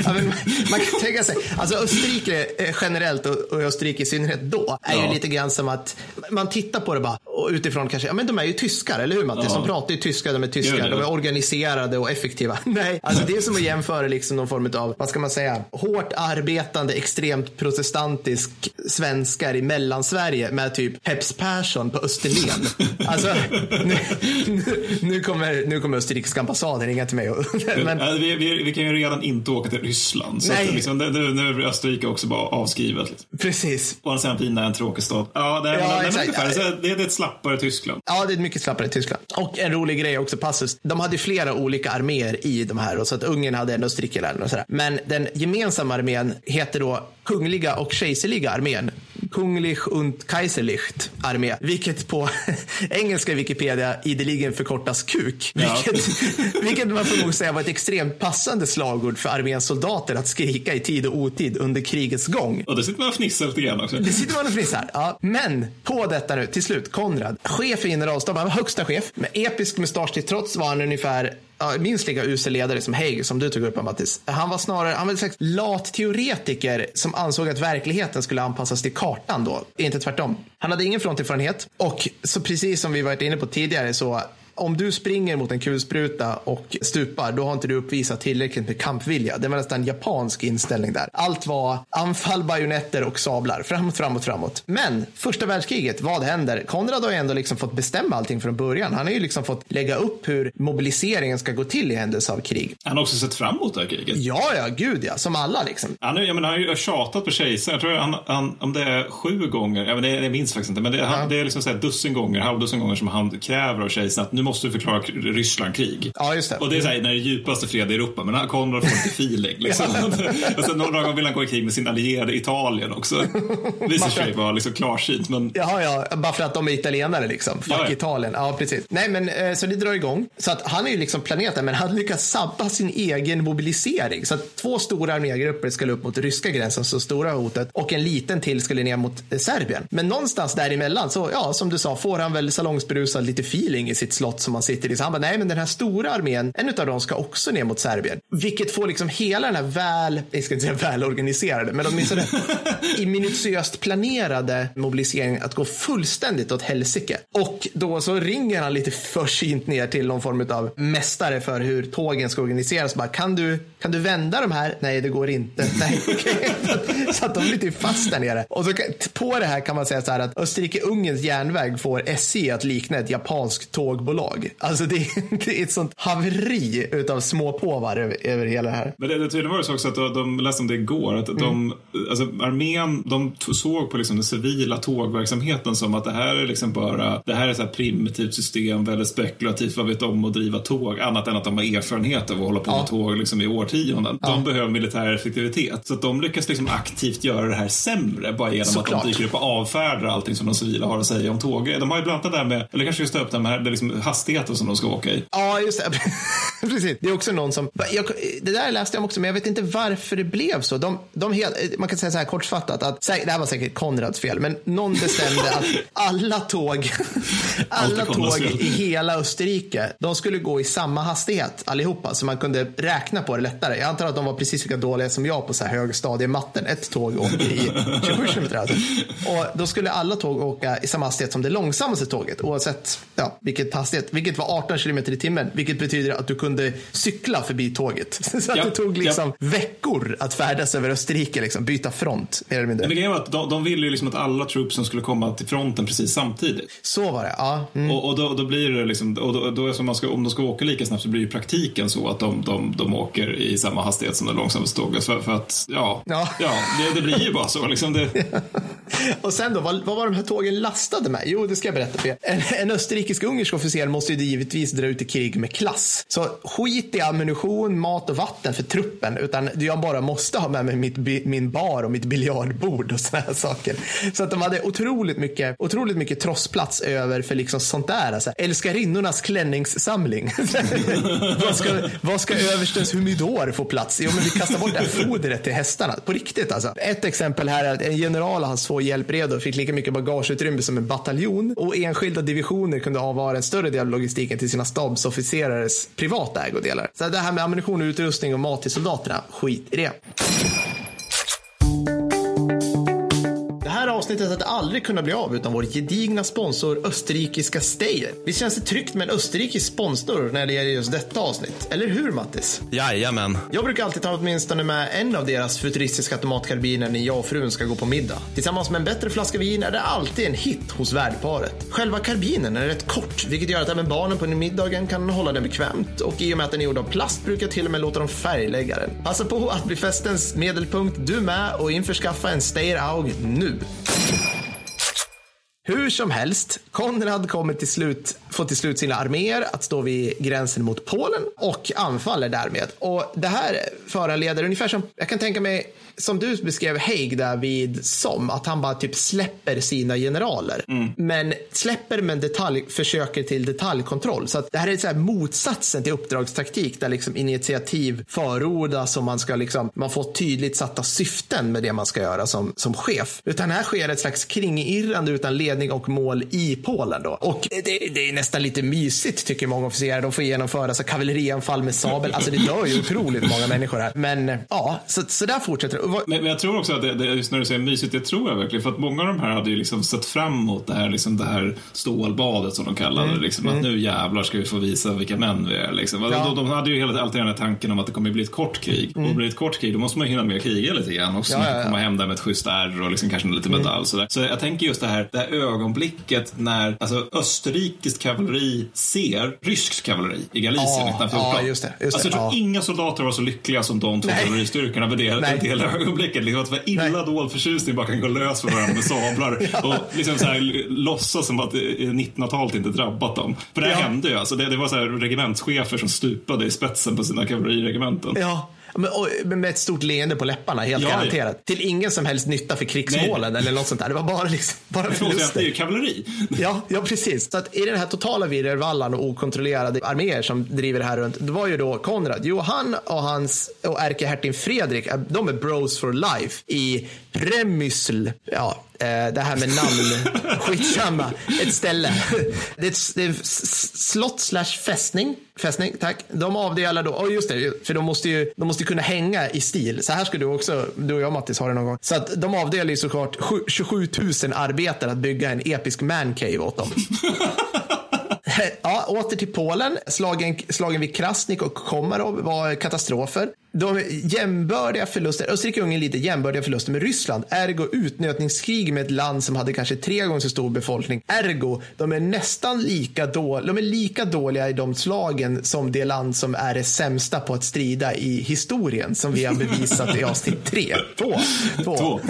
ja, men man kan tänka sig, alltså Österrike generellt och Österrike i synnerhet då är ja. ju lite grann som att man tittar på det bara och utifrån kanske, ja men de är ju tyskar, eller hur Mattis? Ja. De pratar ju tyska, de är tyskar, de är organiserade och effektiva. <laughs> Nej, alltså det är som att jämföra liksom någon form av, vad ska man säga, hårt arbetande, extremt protestantisk svenskar i Mellansverige med typ Peps Persson på Österlen. <laughs> alltså, nu, nu, kommer, nu kommer österrikiska ambassaden ringa till mig. Och, <laughs> men... vi, vi, vi, kan ju redan inte åka till Ryssland. Så Nej. Att, liksom, nu, nu är Österrike också bara avskrivet. Liksom. Precis. Och sen Pina är en tråkig stat. Ja, det är, ja, men, exakt. Ungefär, det, är ett slappare Tyskland. Ja, det är ett mycket slappare Tyskland. Och en rolig grej också, passus. De hade flera olika arméer i de här. Och så att Ungern hade en Österrike och sådär. Men den gemensamma armén heter då Kungliga och Kejserliga armén. Kunglich und Kaiserlicht armé, vilket på <laughs> engelska Wikipedia ideligen förkortas KUK. Vilket, ja. <laughs> vilket man får nog säga var ett extremt passande slagord för arméns soldater att skrika i tid och otid under krigets gång. Och det sitter man och fnissar lite grann också. Det sitter man och fnissar, ja. Men på detta nu, till slut, Konrad, chef för generalstaben, han var högsta chef. Med episk mustasch till trots var han ungefär ja, minst lika usel ledare som Haig som du tog upp Mattis. Han var snarare han var en slags lat teoretiker som ansåg att verkligheten skulle anpassas till kartan då, inte tvärtom. Han hade ingen fronterfarenhet och så precis som vi varit inne på tidigare så om du springer mot en kulspruta och stupar, då har inte du uppvisat tillräckligt med kampvilja. Det var nästan japansk inställning där. Allt var anfall, bajonetter och sablar. Framåt, framåt, framåt. Men första världskriget, vad händer? Konrad har ju ändå liksom fått bestämma allting från början. Han har ju liksom fått lägga upp hur mobiliseringen ska gå till i händelse av krig. Han har också sett fram emot det här kriget. Ja, ja, gud ja. Som alla liksom. Han, jag menar, han har ju tjatat på kejsaren. Jag tror han, han, om det är sju gånger, jag, menar, jag minns faktiskt inte, men det, han, ja. det är liksom så här dussin gånger, halvdussin gånger som han kräver av kejsaren att nu måste du förklara Ryssland krig. Ja, just det. Och det är så här, när det är djupaste fred i Europa, men Konrad får inte feeling. Liksom. <laughs> <laughs> och sen några gånger vill han gå i krig med sin allierade Italien också. <laughs> Visar sig vara liksom klarsynt. Men... Jaha, ja, bara för att de är italienare liksom. Fuck Ja, ja. Italien. Ja, precis. Nej, men eh, så det drar igång. Så att han är ju liksom planerat där, men han lyckas sabba sin egen mobilisering. Så att två stora armégrupper skulle upp mot ryska gränsen, så stora hotet, och en liten till skulle ner mot eh, Serbien. Men någonstans däremellan, så ja, som du sa, får han väl salongsberusad lite feeling i sitt slott som han sitter i. Så han bara, nej, men den här stora armén, en av dem ska också ner mot Serbien. Vilket får liksom hela den här väl, jag ska inte säga välorganiserade, men åtminstone <laughs> i minutiöst planerade mobiliseringen att gå fullständigt åt helsike. Och då så ringer han lite försynt ner till någon form av mästare för hur tågen ska organiseras. Bara, kan, du, kan du vända de här? Nej, det går inte. <laughs> Nej, okej. <laughs> så att de blir typ fast där nere. Och så på det här kan man säga så här att Österrike-Ungerns järnväg får SJ att likna ett japanskt tågbolag. Alltså det, <laughs> det är ett sånt haveri utav småpåvar över, över hela det här. Men det, det tydligen var det så också att de, läste om det igår, att de, alltså armén, de såg på liksom den civila tågverksamheten som att det här är liksom bara, det här är så här primitivt system, väldigt spekulativt, vad vet de om att driva tåg, annat än att de har erfarenhet av att hålla på Ja. med tåg liksom i årtionden. De behöver militär effektivitet. Så att de lyckas liksom aktivt göra det här sämre, bara genom Såklart. att de dyker upp och avfärdar allting som de civila har att säga om tåg. De har ju bland annat det där med, eller kanske just upp det här med liksom hastigheten som de ska åka i. Ja, just det. <laughs> <laughs> Precis. Det är också någon som... Jag, det där läste jag också, men jag vet inte varför det blev så. De, de helt, man kan säga så här kortfattat att det här var säkert Konrads fel, men någon bestämde att <laughs> alla tåg, alla tåg i hela Österrike, de skulle gå i samma hastighet allihopa, så man kunde räkna på det lättare. Jag antar att de var precis lika dåliga som jag på så här högstadiematten. Ett tåg åker i <laughs> 27 km alltså. Och då skulle alla tåg åka i samma hastighet som det långsammaste tåget, oavsett ja, vilket hastighet, vilket var 18 km i timmen, vilket betyder att du kunde cykla förbi tåget. <laughs> Så att Ja, det tog liksom veckor att färdas över Österrike, liksom, byta front, mer eller mindre. Men grejen var att de, de ville ju liksom att alla troopsen skulle komma till fronten precis samtidigt. Så var det, ja. Mm. Och, och då, då blir det liksom, och då, då är det som man ska, om de ska åka lika snabbt så blir ju praktiken så att de, de, de åker i samma hastighet som det långsammaste tåget. För, för att, ja, Ja. ja. det, det blir ju bara så. Liksom det, <laughs> Och sen då, vad, vad var de här tågen lastade med? Jo, det ska jag berätta för er. En, en österrikisk-ungersk officer måste ju givetvis dra ut i krig med klass. Så skit i ammunition, mat och vatten för truppen, utan jag bara måste ha med mig mitt, min bar och mitt biljardbord och såna här saker. Så att de hade otroligt mycket, otroligt mycket trossplats över för liksom sånt där. Alltså, älskarinnornas klänningssamling. <laughs> vad, ska, vad ska överstens humidor få plats? Jo, men vi kastar bort det här fodret till hästarna. På riktigt alltså. Ett exempel här är att en general och hans två hjälpredor fick lika mycket bagageutrymme som en bataljon och enskilda divisioner kunde avvara en större del av logistiken till sina stabsofficerares privat privata ägodelar. Så det här med ammunition, utrustning och mat till soldaterna, skit i det. Avsnittet hade aldrig kunnat bli av utan vår gedigna sponsor österrikiska Steyr. Visst känns det tryggt med en österrikisk sponsor när det gäller just detta avsnitt? Eller hur Mattis? Jajamän. Jag brukar alltid ta åtminstone med en av deras futuristiska automatkarbiner när jag och frun ska gå på middag. Tillsammans med en bättre flaska vin är det alltid en hit hos värdparet. Själva karbinen är rätt kort, vilket gör att även barnen på middagen kan hålla den bekvämt. Och i och med att den är gjord av plast brukar jag till och med låta dem färglägga den. Passa på att bli festens medelpunkt du med och införskaffa en Steyr Aug nu. Thank you. Hur som helst, Konrad kommer till slut, får till slut sina arméer att stå vid gränsen mot Polen och anfaller därmed. Och det här föranleder ungefär som, jag kan tänka mig, som du beskrev Haig där vid som, att han bara typ släpper sina generaler. Men släpper men detalj, försöker till detaljkontroll. Så att det här är så här motsatsen till uppdragstaktik där liksom initiativ förordas och man ska liksom, man får tydligt satta syften med det man ska göra som, som chef. Utan här sker ett slags kringirrande utan ledning och mål i Polen då. Och det, det är nästan lite mysigt tycker många officerare. De får genomföra så kavallerianfall med sabel. Alltså det dör ju otroligt många människor här. Men ja, så, så där fortsätter det. Och men, men jag tror också att det, det, just när du säger mysigt, det tror jag verkligen. För att många av de här hade ju liksom sett fram emot det här, liksom det här stålbadet som de kallade det. Liksom, Att nu jävlar ska vi få visa vilka män vi är. Liksom. Ja. De, de hade ju hela, alltid den här tanken om att det kommer bli ett kort krig. Och blir det ett kort krig, då måste man ju hinna med att kriga lite grann också. Ja, ja, ja. komma hem där med ett schysst ärr och liksom kanske lite medalj. Sådär. Så jag tänker just det här, det här ögonblicket när alltså, österrikiskt kavalleri ser ryskt kavalleri i Galicien Ja, 1914. ja, just det, just alltså, jag tror ja. inga soldater var så lyckliga som de två kavalleristyrkorna vid det, Nej. det hela ögonblicket. Liksom, att det var illa Nej. dold förtjusning bara kan gå lös för varandra med sablar <laughs> och liksom så här, låtsas som att eh, 1900-talet inte drabbat dem. För det här Ja. hände ju. Alltså, det, det var så här regementschefer som stupade i spetsen på sina kavalleriregementen. Ja, med ett stort leende på läpparna, helt Ja, ja. garanterat. Till ingen som helst nytta för krigsmålen eller något sånt där. Det var bara, liksom, bara Förlåt, det är förluster. ju kavalleri. Ja, ja, precis. Så att i den här totala virrvallan och okontrollerade arméer som driver det här runt, det var ju då Konrad. Jo, han och hans och ärkehertigen Fredrik, de är bros for life i Premysl. Ja, det här med namn, <laughs> skitsamma. Ett ställe. Det är ett, det är slott slash fästning. Fästning, tack. De avdelar då, oh just det, för de måste ju de måste kunna hänga i stil. Så här ska du också, du och jag Mattis har det någon gång. Så att de avdelar ju såklart sju- 27 000 arbetare att bygga en episk mancave åt dem. <laughs> Ja, åter till Polen. Slagen, slagen vid Krasnik och Komarov var katastrofer. De jämbördiga förluster, Österrike-Ungern lider jämbördiga förluster med Ryssland. Ergo utnötningskrig med ett land som hade kanske tre gånger så stor befolkning. Ergo, de är nästan lika, då, de är lika dåliga i de slagen som det land som är det sämsta på att strida i historien som vi har bevisat i avsnitt tre. Två. Två. Två.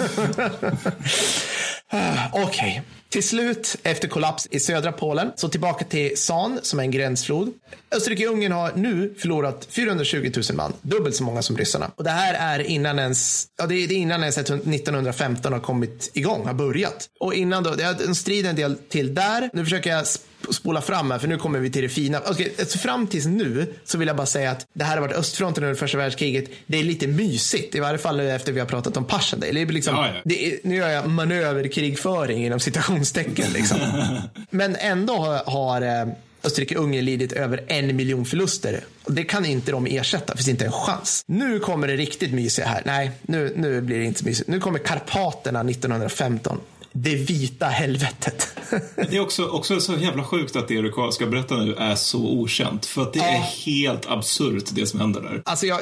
<laughs> Okej. Till slut, efter kollaps i södra Polen, så tillbaka till San som är en gränsflod. Österrike-Ungern har nu förlorat 420 000 man, dubbelt så många som ryssarna. Och det här är innan ens, ja det är innan ens 1915 har kommit igång, har börjat. Och innan då, det är en strid en del till där. Nu försöker jag sp- spola fram här, för nu kommer vi till det fina. Alltså fram tills nu så vill jag bara säga att det här har varit östfronten under första världskriget. Det är lite mysigt, i varje fall efter vi har pratat om Passchendaele. Det är liksom, Ja, ja. det är, nu gör jag manöverkrigföring inom citationstecken. Liksom. <laughs> Men ändå har, har eh, Österrike-Ungern lidit över en miljon förluster. Och det kan inte de ersätta, det finns inte en chans. Nu kommer det riktigt mysiga här. Nej, nu, nu blir det inte så mysigt. Nu kommer Karpaterna 1915. Det vita helvetet. Det är också, också så jävla sjukt att det du ska berätta nu är så okänt. För att det är helt absurt det som händer där. Alltså jag,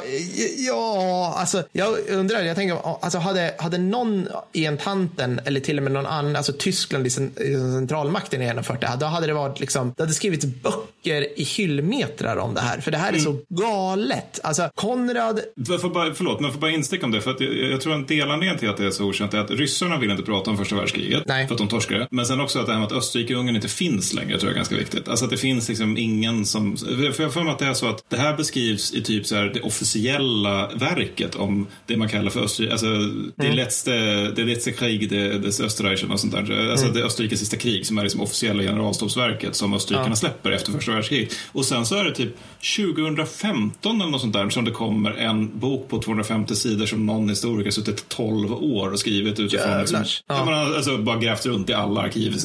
ja, alltså jag undrar, jag tänker, alltså hade, hade någon i entanten eller till och med någon annan, alltså Tyskland i cen- i centralmakten genomfört det här, då hade det varit liksom, det hade skrivits böcker i hyllmetrar om det här, för det här är så galet. Alltså Konrad, för bara, förlåt, men jag får bara insticka om det. För att jag, jag tror en delanledning till att det är så okänt är att ryssarna vill inte prata om första världskriget. Nej. För att de torskade. Men sen också att det här med att Österrike-Ungern inte finns längre tror jag är ganska viktigt. Alltså att det finns liksom ingen som... För jag för mig att det är så att det här beskrivs i typ så här det officiella verket om det man kallar för Österrike. Alltså det Mm. letzte, det letzte krig det, des Österreichen och sånt där. Alltså Mm. det Österrikes sista krig som är liksom officiella generalstabsverket som österrikarna släpper efter första världskriget. Och sen så är det typ 2015 eller något sånt där som det kommer en bok på 250 sidor som någon historiker suttit 12 år och skrivit utifrån. Liksom, Jävlars. Ja. ja. man alltså bara grävt runt i alla arkiv i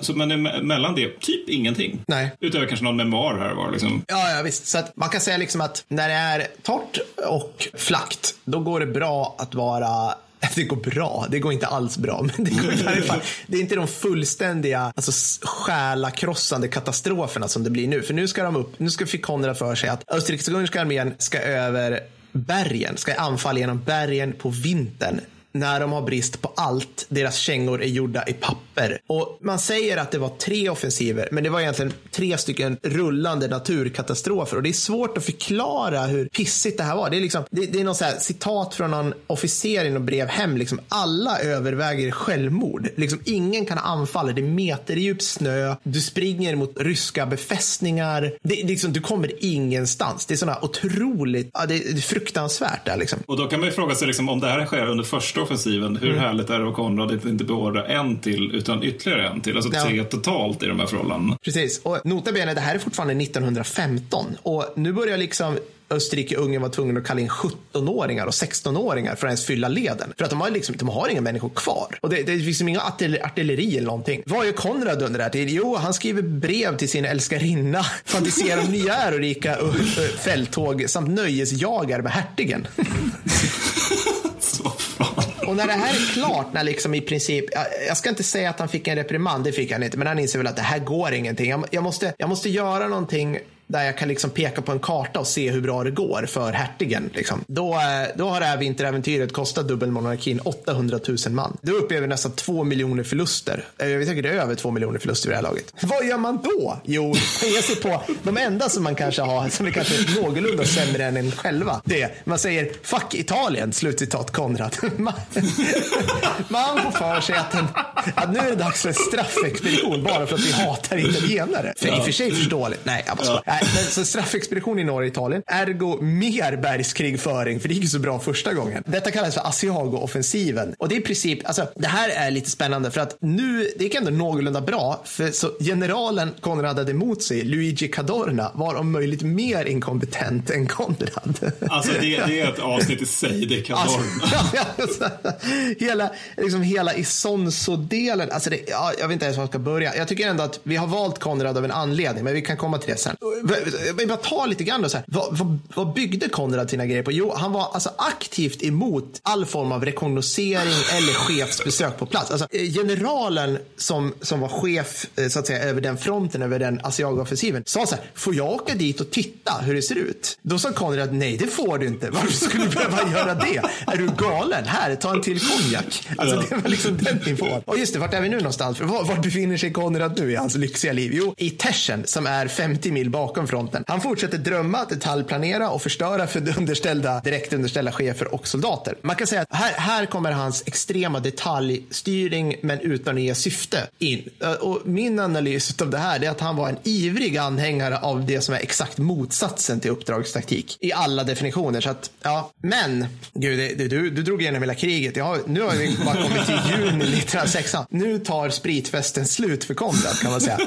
Så, men me- mellan det, typ ingenting. Nej. Utöver kanske någon memoar här var. Liksom. Ja, ja, visst. Så att man kan säga liksom att när det är torrt och flackt, då går det bra att vara <laughs> det går bra, det går inte alls bra, men det går <laughs> fall. Det är inte de fullständiga, alltså själakrossande katastroferna som det blir nu. För nu ska de upp, nu ska fick Konrad för sig att Österrikiska armén ska över bergen, ska anfalla genom bergen på vintern när de har brist på allt. Deras kängor är gjorda i papper. Och man säger att det var tre offensiver, men det var egentligen tre stycken rullande naturkatastrofer. Och det är svårt att förklara hur pissigt det här var. Det är, liksom, det, det är något så här citat från någon officer i något brev hem. Liksom, alla överväger självmord. Liksom, ingen kan anfalla. Det är meterdjup snö. Du springer mot ryska befästningar. Det, det, liksom, du kommer ingenstans. Det är sådana otroligt, ja, det är fruktansvärt. Där, liksom. Och då kan man ju fråga sig liksom, om det här sker under första offensiven, hur härligt är det att Konrad inte- inte beordrar en till utan ytterligare en till? Alltså Ja. tre totalt i de här förhållandena. Precis, och nota bene, det här är fortfarande 1915 och nu börjar liksom Österrike-Ungern var tvungen att kalla in 17-åringar och 16-åringar för att ens fylla leden. För att de har, liksom, de har inga människor kvar. Och det, det finns liksom inga artil- artilleri eller någonting. Vad gör Konrad under det här tid? Jo, han skriver brev till sin älskarinna, <laughs> fantiserar om nya ärorika fälttåg samt nöjesjagar med hertigen. <laughs> Och när det här är klart, när liksom i princip, jag, jag ska inte säga att han fick en reprimand, det fick han inte, men han inser väl att det här går ingenting. Jag, jag, måste, jag måste göra någonting där jag kan liksom peka på en karta och se hur bra det går för hertigen. Liksom. Då, eh, då har det här vinteräventyret kostat dubbelmonarkin 800 000 man. Då upplever vi nästan två miljoner förluster. Eh, Vi tänker det är över två miljoner förluster vid det här laget. Vad gör man då? Jo, man ger sig på de enda som man kanske har, som är kanske någorlunda sämre än en själva. Det, man säger fuck Italien, slutcitat Konrad. <laughs> Man, <laughs> man får för sig att, en, att nu är det dags för en straffexpedition bara för att vi hatar italienare. För i och för sig förståeligt. Nej, jag bara skojar. Nej, men så straffexpedition i norra Italien. Ergo mer bergskrigföring, för det gick så bra första gången. Detta kallas för Asiago-offensiven. Och det är i princip, alltså det här är lite spännande för att nu, det gick ändå någorlunda bra. För så generalen Konrad hade emot sig, Luigi Cadorna, var om möjligt mer inkompetent än Konrad. Alltså det, det är ett avsnitt i sig, det kan Alltså, alltså, hela, liksom hela Isonzo-delen, alltså det, ja, jag vet inte ens var jag ska börja. Jag tycker ändå att vi har valt Konrad av en anledning, men vi kan komma till det sen. Eh, jag vill bara ta lite grann då, så här. Vad, vad, vad byggde Konrad sina grejer på? Jo, han var alltså aktivt emot all form av rekognosering eller chefsbesök på plats. Alltså, eh, generalen som, som var chef eh, så att säga, över den fronten, över den Asiago-offensiven, sa så här, får jag åka dit och titta hur det ser ut? Då sa Konrad, nej det får du inte. Varför skulle du behöva göra det? Är du galen? Här, ta en till konjak. Alltså det var liksom den nivån. Och just det, vart är vi nu någonstans? För var, var befinner sig Konrad nu i hans lyxiga liv? Jo, i Teschen som är 50 mil bakom fronten. Han fortsätter drömma, detaljplanera och förstöra för underställda, direkt underställda chefer och soldater. Man kan säga att här, här kommer hans extrema detaljstyrning men utan att ge syfte in. Och min analys av det här är att han var en ivrig anhängare av det som är exakt motsatsen till uppdragstaktik i alla definitioner. Så att, ja, men gud, det, du, du drog igenom hela kriget. Ja, nu har vi bara kommit till juni <laughs> 1906. Nu tar spritfesten slut för Konrad kan man säga.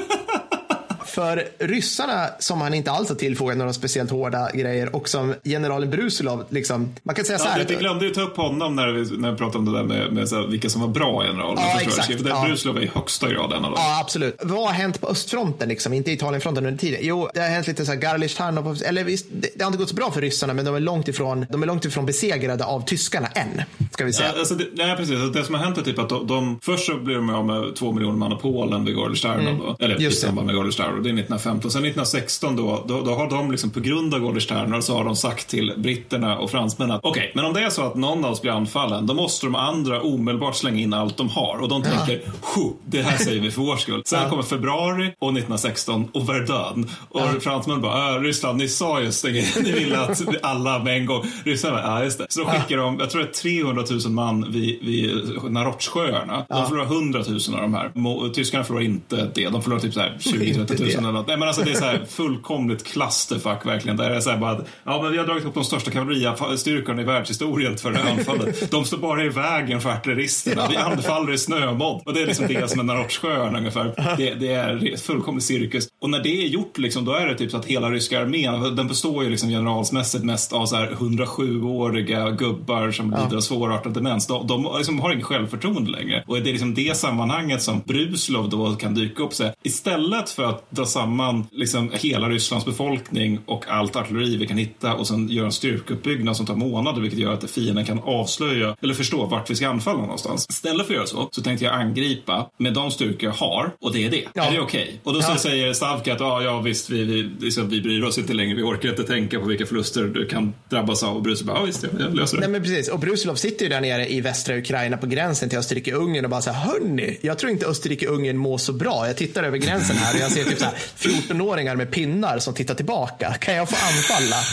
För ryssarna, som han inte alls har tillfogat några speciellt hårda grejer och som generalen Brusilov, liksom, man kan säga så Ja, här. vi glömde ju ta upp honom när vi, när vi pratade om det där med, med här, vilka som var bra generaler. Ja, exakt. För Ja. Brusilov är i högsta grad en av dem. Ja, absolut. Vad har hänt på östfronten, liksom? inte Italienfronten under tiden? Jo, det har hänt lite så här Garlisch Tarnov, eller visst, det, det har inte gått så bra för ryssarna, men de är långt ifrån, de är långt ifrån besegrade av tyskarna än, ska vi säga. Ja, alltså det, nej, precis. Alltså Det som har hänt är typ att de, de först så blir de av med två miljoner man av Polen vid Gorlic Tarnov. Eller Mm. Just i samband med Gorlic Tarnov. Det är 1915. Sen 1916 då, då, då har de liksom på grund av Gorlic Tarnov så har de sagt till britterna och fransmännen att okej, men om det är så att någon av oss blir anfallen, då måste de andra omedelbart slänga in allt de har. Och de tänker, "Ho, det här säger vi för vår skull. Sen kommer februari och 1916 och Verdun. Och fransmännen bara, äh, Ryssland, ni sa just det, <laughs> ni ville att alla med en gång. Ryssarna bara, ja just det. Så då skickar de, jag tror det är 300 000 man vid, vid Narotchsjöarna. De förlorar 100 000 av de här. Tyskarna förlorar inte det. De förlorar typ så här 20 <laughs> Inte 30 000 det. eller något. Nej men alltså det är så här fullkomligt clusterfuck verkligen. Där det är så här bara att, ja men vi har dragit upp de största kavalleristyrkorna i världshistorien för det här anfallet. De står bara i vägen för artilleristerna. Vi anfaller i snömodd. Och det är liksom det som är Narotchsjöarna ungefär. Det, det är fullkomlig cirkus. Och när det är gjort liksom, då är det typ så att hela ryska armén, den består ju liksom generalsmässigt mest av så här 107-åriga gubbar som lider av svårartad demens. De, de liksom har inget självförtroende längre. Och det är liksom det sammanhanget som Bruslov då kan dyka upp. Så här, istället för att dra samman liksom hela Rysslands befolkning och allt artilleri vi kan hitta och sen göra en styrkeuppbyggnad som tar månader, vilket gör att fienden kan avslöja eller förstå vart vi ska anfalla någonstans. Istället för att göra så, så tänkte jag angripa med de styrkor jag har och det är det. Ja. Är det okej? Och då så Ja. säger Stavka att ja, ja visst, vi, vi, liksom, vi bryr oss inte längre. Vi orkar inte tänka på vilka förluster du kan drabbas av. Och Bruce bara, ja visst, jag, jag löser det. Nej men precis, och Brusilov sitter ju där nere i västra Ukraina på gränsen till Österrike-Ungern och bara så här, hörni, jag tror inte Österrike-Ungern mår så bra. Jag tittar över gränsen här och jag ser typ så här 14-åringar med pinnar som tittar tillbaka. Kan jag få anfalla? <laughs>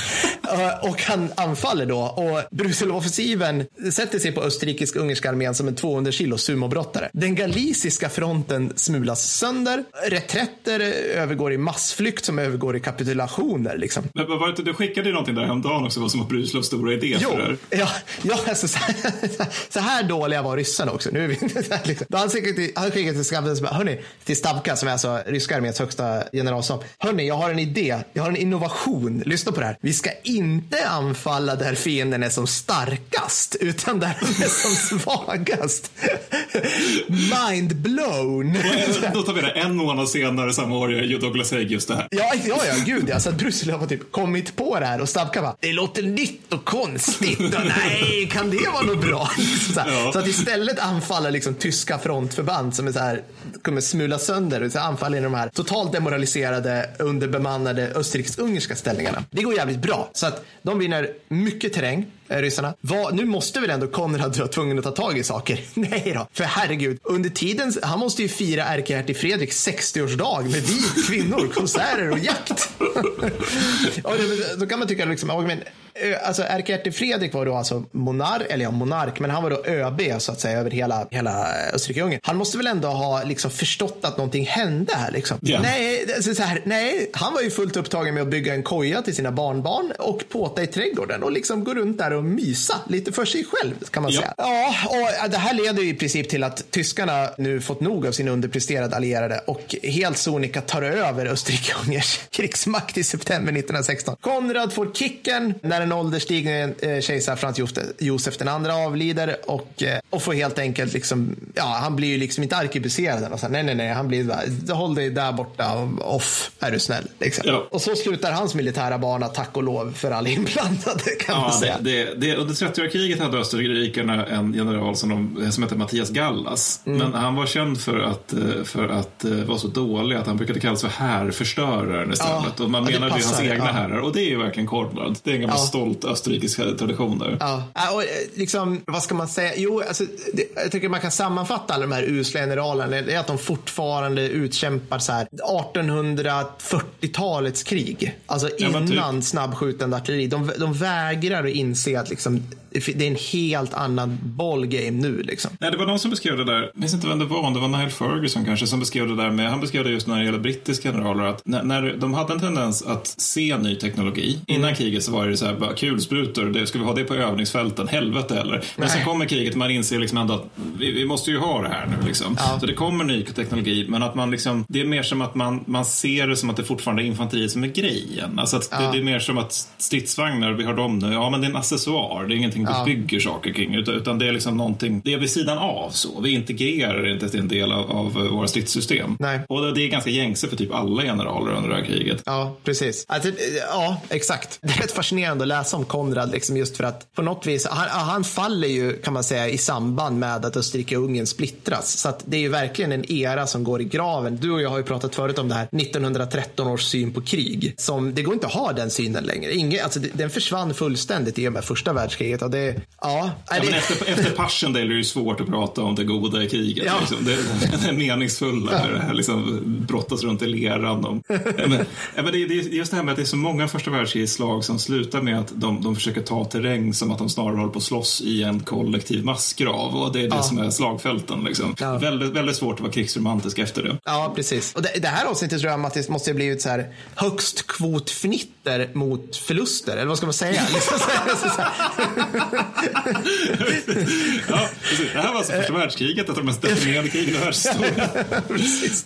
Eh, och han anfaller då och Brusilov-offensiven sätter sig på österrikisk-ungerska armén som en 200 kilo sumobrottare. Den galiciska fronten smulas sönder, reträtter övergår i massflykt som övergår i kapitulationer liksom. Men vad var det, inte- du skickade ju någonting där häromdagen också, vad som var Bruslovs stora idé Jo, för det här. ja, ja alltså, så, här, <laughs> så här dåliga var ryssarna också. Nu är vi, <laughs> liksom. Då Han skickade till, han skickade till hörni, till Stavka som är alltså ryska arméns högsta generalstab. Hörni, jag har en idé. Jag har en innovation. Lyssna på det här. Vi ska inte anfalla där fienden är som starkast, utan där de är som <laughs> svagast. Mind blown. Och Då tar vi det en månad senare samma år gör Douglas Haig just det här. Ja, ja, ja, gud ja. Så att Brusilov har typ kommit på det här och Stavka bara, det låter nytt och konstigt och nej, kan det vara något bra? Så, Ja. så att istället anfaller liksom tyska frontförband som är så här kommer smula sönder och anfalla i de här totalt demoraliserade, underbemannade österrikisk-ungerska ställningarna. Det går jävligt bra. Så att de vinner mycket terräng eh, ryssarna. Va, nu måste väl ändå Konrad vara tvungen att ta tag i saker? <laughs> Nej då, för herregud. Under tiden, han måste ju fira ärkehertig Fredriks 60-årsdag med vit, kvinnor, <laughs> konserter och jakt. <laughs> och då kan man tycka liksom, men, alltså ärkehertig Fredrik var då alltså monark, eller ja, monark, men han var då ÖB så att säga över hela, hela Österrike-Ungern. Han måste väl ändå ha liksom förstått att någonting hände här liksom. Yeah. Nej, alltså, så här, nej, han var ju fullt upptagen med att bygga en koja till sina barnbarn och påta i trädgården och liksom gå runt där och mysa lite för sig själv kan man ja. säga. Ja, och det här leder ju i princip till att tyskarna nu fått nog av sin underpresterade allierade och helt sonika tar över Österrike-Ungerns <laughs> krigsmakt i september 1916. Konrad får kicken när den ålderstigne eh, kejsar Frans Josef den andra avlider och, eh, och får helt enkelt liksom, ja, han blir ju liksom inte arkebuserad. Och så, nej, nej, nej, han blir bara, håll dig där borta, off, är du snäll. Liksom. Ja. Och så slutar hans militära bana, tack och lov, för alla inblandade kan ja, man säga. Det, det, det, under 30-åriga kriget hade österrikarna en general som, de, som hette Mattias Gallas. Mm. Men han var känd för att, eh, för att vara så dålig att han brukade kallas för härförstöraren istället. Ja, och man menar det, det är hans egna ja. herrar. Och det är ju verkligen Kornblad. Det är en gammal stolt österrikisk tradition där. Ja, och liksom, vad ska man säga? Jo, alltså, det, jag tycker man kan sammanfatta alla de här usla generalerna. Det är att de fortfarande utkämpar så här 1840-talets krig. Alltså innan ja, typ. snabbskjutande artilleri. De, de vägrar att inse att liksom, det är en helt annan ballgame nu. Liksom. Nej, det var någon som beskrev det där, jag minns inte vem det var, det var Niall Ferguson kanske, som beskrev det där med, han beskrev det just när det gäller brittiska generaler, att när, när de hade en tendens att se ny teknologi. Mm. Innan kriget så var det så här, bara kulsprutor, det, ska vi ha det på övningsfälten? Helvete eller? Men sen kommer kriget och man inser liksom ändå att vi, vi, måste ju ha det här nu liksom. Ja. Så det kommer ny teknologi, men att man liksom, det är mer som att man, man ser det som att det fortfarande är infanteriet som är grejen. Alltså att ja. det, det, är mer som att stridsvagnar, vi har dem nu, ja men det är en accessoar, det är ingenting ja. vi bygger saker kring, utan det är liksom någonting, det är vid sidan av så. Vi integrerar det inte till en del av, av våra stridssystem. Nej. Och det är ganska gängse för typ alla generaler under det här kriget. Ja, precis. Alltså, ja, exakt. Det är rätt fascinerande att läsa om Konrad, liksom just för att på något vis, han, han faller ju kan man säga i samband med att Österrike och Ungern splittras. Så att det är ju verkligen en era som går i graven. Du och jag har ju pratat förut om det här 1913 års syn på krig. Som, det går inte att ha den synen längre. Ingen, alltså, den försvann fullständigt i och med första världskriget. Och det, ja, ja, det... efter, efter Passchendaele är det ju svårt att prata om det goda kriget. Ja. Liksom. Det, det är meningsfulla, ja. det här liksom, brottas runt i leran. Om, <laughs> men, men det, det är just det här med att det är så många första världskrigslag som slutar med att de, de försöker ta terräng som att de snarare håller på att slåss i en kollektiv massgrav. Och det är det ja. som är slagfälten. Liksom. Ja. Väldigt, väldigt svårt att vara krigsromantisk efter det. Ja, precis. Och det, det här avsnittet tror jag att det måste ha blivit så här högst kvotfnitter mot förluster. Eller vad ska man säga? <laughs> Liksom <laughs> ja, precis. Det här var alltså första världskriget, ett av de mest definierande krigen i världshistorien.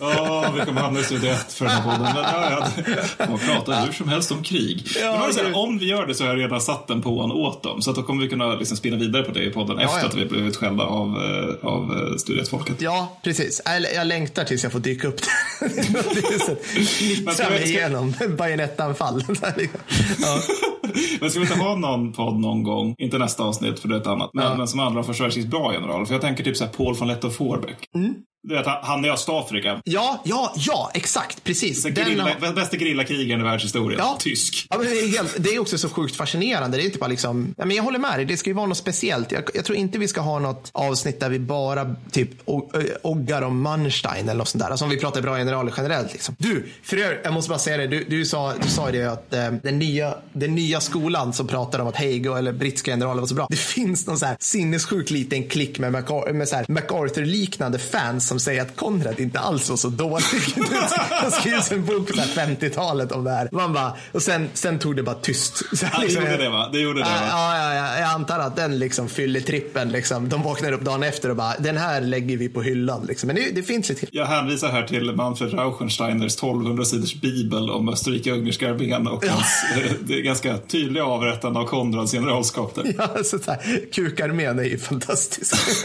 <laughs> oh, vi kommer hamna i studio ett för den här podden. Men, ja, ja, man pratar hur som helst om krig. Ja, men här, om vi gör det så har jag redan satt den på en åt dem. Så att då kommer vi kunna liksom spinna vidare på det i podden ja, efter ja. att vi blivit skällda av, eh, av eh, studietfolket. Ja, precis. Jag, längtar tills jag får dyka upp där. <laughs> <laughs> Knittra mig igenom <laughs> bajonettanfall. ja. Men ska vi inte ha någon podd någon gång, inte nästa avsnitt för det är ett annat, men, ja. men som handlar om första världskrigets bra generaler? För jag tänker typ så här Paul von Lettow Forbeck. Mm. Du vet, han i Östafrika. Ja, ja, ja, exakt. Precis. Den grilla, har... Bästa grillakrigaren i världshistorien. Ja. Tysk. Ja, men det, är helt, det är också så sjukt fascinerande. Det är inte bara liksom, ja, men jag håller med dig, det ska ju vara något speciellt. Jag, jag tror inte vi ska ha något avsnitt där vi bara typ oggar om Manstein eller något sånt där. Alltså om vi pratar bra generaler generellt. Liksom. Du, för jag måste bara säga det. Du, du sa, du sa det att eh, den, nya, den nya skolan som pratar om att Haig eller brittiska generaler var så bra. Det <laughs> finns någon så här sinnessjukt liten klick med, MacArthur, med MacArthur-liknande fans som säger att Konrad inte alls var så dålig. <laughs> Det skrivs en bok på 50-talet om det här. Man bara, och sen, sen tog det bara tyst. Så <laughs> ja, liksom, det gjorde det va? Det gjorde det va? Ja, ja, ja, jag antar att den liksom fyller trippen. Liksom. De vaknar upp dagen efter och bara, den här lägger vi på hyllan. Liksom. Men det, det finns lite. Jag hänvisar här till Manfred Rauchensteiners 1200 sidors bibel om Österrike-ungerska armén och hans eh, det är ganska tydliga avrättande av Konrads generalskap där. Ja, så här, kukarmén är ju fantastisk. <laughs>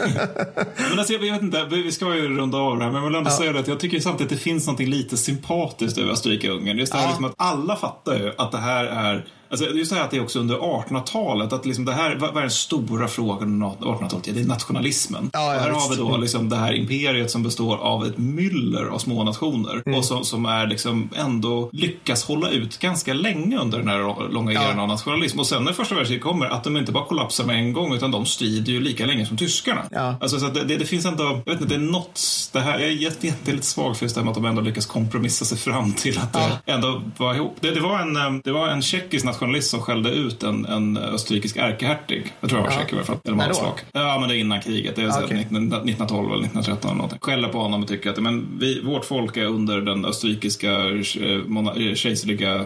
Men alltså, jag vet inte, vi ska ju runda av det här, men jag vill ändå ja. säga det att jag tycker samtidigt att det finns något lite sympatiskt över Österrike-Ungern. Just det här ja. liksom att alla fattar ju att det här är Alltså, det här att det är också under 1800-talet, att liksom det här, vad är den stora frågan under 1800-talet? Ja, det är nationalismen. Ja, ja, här har vi då liksom det här imperiet som består av ett myller av små nationer Mm. och som, som är liksom ändå lyckas hålla ut ganska länge under den här långa Ja. eran av nationalism. Och sen när första världskriget kommer, att de inte bara kollapsar med en gång, utan de strider ju lika länge som tyskarna. Ja. Alltså, så det, det, det finns ändå, jag vet inte, det är något, det här, jag är jätte, jätte, lite svag för just det här med att de ändå lyckas kompromissa sig fram till att Ja. ändå var ihop. Det, det, var en, eh, det var en tjeckisk nationalist som skällde ut en, en österrikisk ärkehertig. Jag tror han var Ja. tjeck i alla fall. Eller var. Ja, men det är innan kriget. Det är Okej. 19, 1912 eller 1913 eller någonting. Skäller på honom och tycker att men vi, vårt folk är under den österrikiska eh, eh, kejserliga,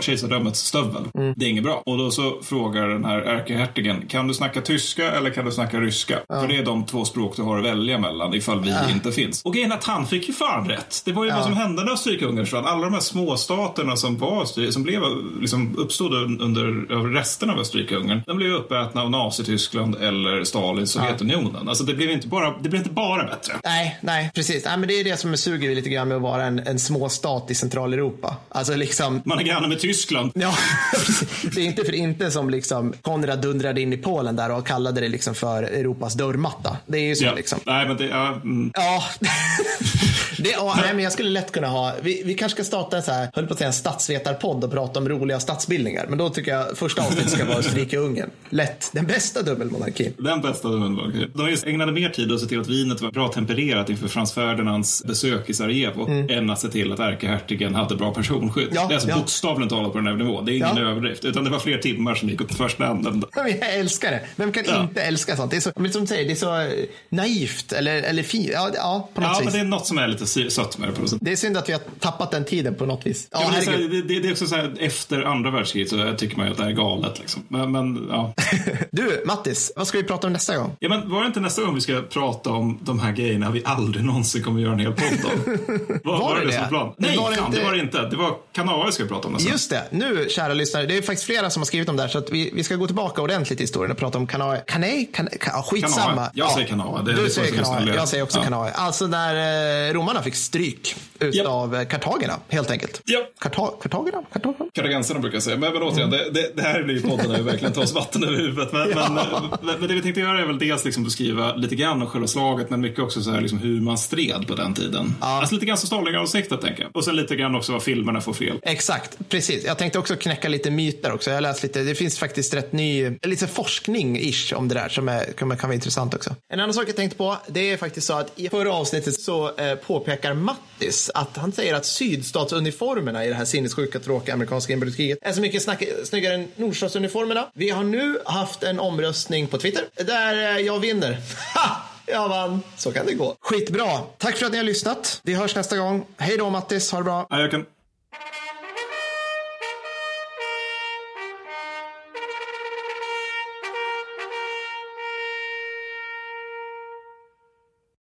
kejsardömets stövel. Mm. Det är inget bra. Och då så frågar den här ärkehertigen, kan du snacka tyska eller kan du snacka ryska? För det är de två språk du har att välja mellan ifall vi inte finns. Och grejen att han fick ju fan rätt. Det var ju vad som hände när Österrike-Ungern. Alla de här småstaterna som var som blev, liksom, uppstod under, över resten av Österrike-Ungern, de blev uppätna av Nazityskland eller Stalins Sovjetunionen. Alltså det blev inte bara, det blev inte bara bättre. Nej, nej, precis. Nej, men det är det som suger lite grann med att vara en, en småstat i Centraleuropa. Alltså liksom, Man är granne med Tyskland. Ja, <laughs> det är inte för inte som liksom Konrad dundrade in i Polen där och kallade det liksom för Europas dörrmatta. Det är ju så Ja. liksom. Nej, men det, ja, mm. Ja, <laughs> det, ja nej, men jag skulle lätt kunna ha, vi, vi kanske ska starta en så här, höll på att säga en statsvetarpodd och prata om roliga statsbildningar. Men då tycker jag första avsnittet ska vara Österrike-Ungern. Lätt, den bästa dubbelmonarkin. Den bästa dubbelmonarkin. De just ägnade mer tid att se till att vinet var bra tempererat inför Frans Ferdinands besök i Sarajevo än att se till att ärkehertigen hade bra personskydd. Mm. Ja, det är alltså ja. bokstavligt talat på den här nivån. Det är ingen Ja. överdrift. Utan det var fler timmar som gick åt första änden. Jag älskar det. Vem kan Ja. inte älska sånt? Det är så, som du säger, det är så eh, naivt eller, eller fint. Ja, ja, på något Ja, vis. men Det det är... är något som är lite sött med det på något sätt. synd att vi har tappat den tiden på något vis. Ja, Ja, det, är så här, det, det är också så här, efter andra världskriget så tycker man ju att det här är galet. Liksom. Men, men, ja. <laughs> Du, Mattis, vad ska vi prata om nästa gång? ja, men var det inte nästa gång vi ska prata om de här grejerna vi aldrig någonsin kommer göra en hel podd om? <laughs> Var, var, det det som var? Men Nej, var det fan, inte- det var det inte. Det var vi ska prata om nästa. Just det, nu kära lyssnare, det är faktiskt flera som har skrivit om det här så att vi, vi ska gå tillbaka ordentligt i historien och prata om kanae. Kanae? Kan, kan, ja, skitsamma. Kanae. Jag säger kanae. Det är du det säger lyssnaren jag säger också Ja. kanae. Alltså när eh, romarna fick stryk utav ja. kartagerna, helt enkelt. Ja. Karta, kartagerna? Kartagerna? Karagensarna brukar jag säga. Men, men återigen, det, det, det här blir ju podden där vi verkligen tar oss vatten över huvudet. Men, Ja. men, men, men det vi tänkte göra är väl dels liksom beskriva lite grann om själva slaget, men mycket också så här liksom hur man stred på den tiden. Alltså lite grann som Stalingavsnittet, tänker jag. Och sen lite grann också vad filmerna får fel. Exakt, precis. Jag tänkte också knäcka lite myter också. Jag har läst lite, det finns faktiskt rätt ny, lite forskning-ish om det där som är, kan, kan vara intressant också. En annan sak jag tänkte på, det är faktiskt så att i förra avsnittet så eh, påpekar Mattis att han säger att sydstatsuniformerna i det här sinnessjuka tråkiga amerikanska inbördeskriget är så mycket snack, snyggare än nordstatsuniformerna. Vi har nu haft en omröstning på Twitter där eh, jag vinner. <laughs> Ha! Jag vann. Så kan det gå. Skitbra. Tack för att ni har lyssnat. Vi hörs nästa gång. Hej då Mattis, ha det bra. Hej,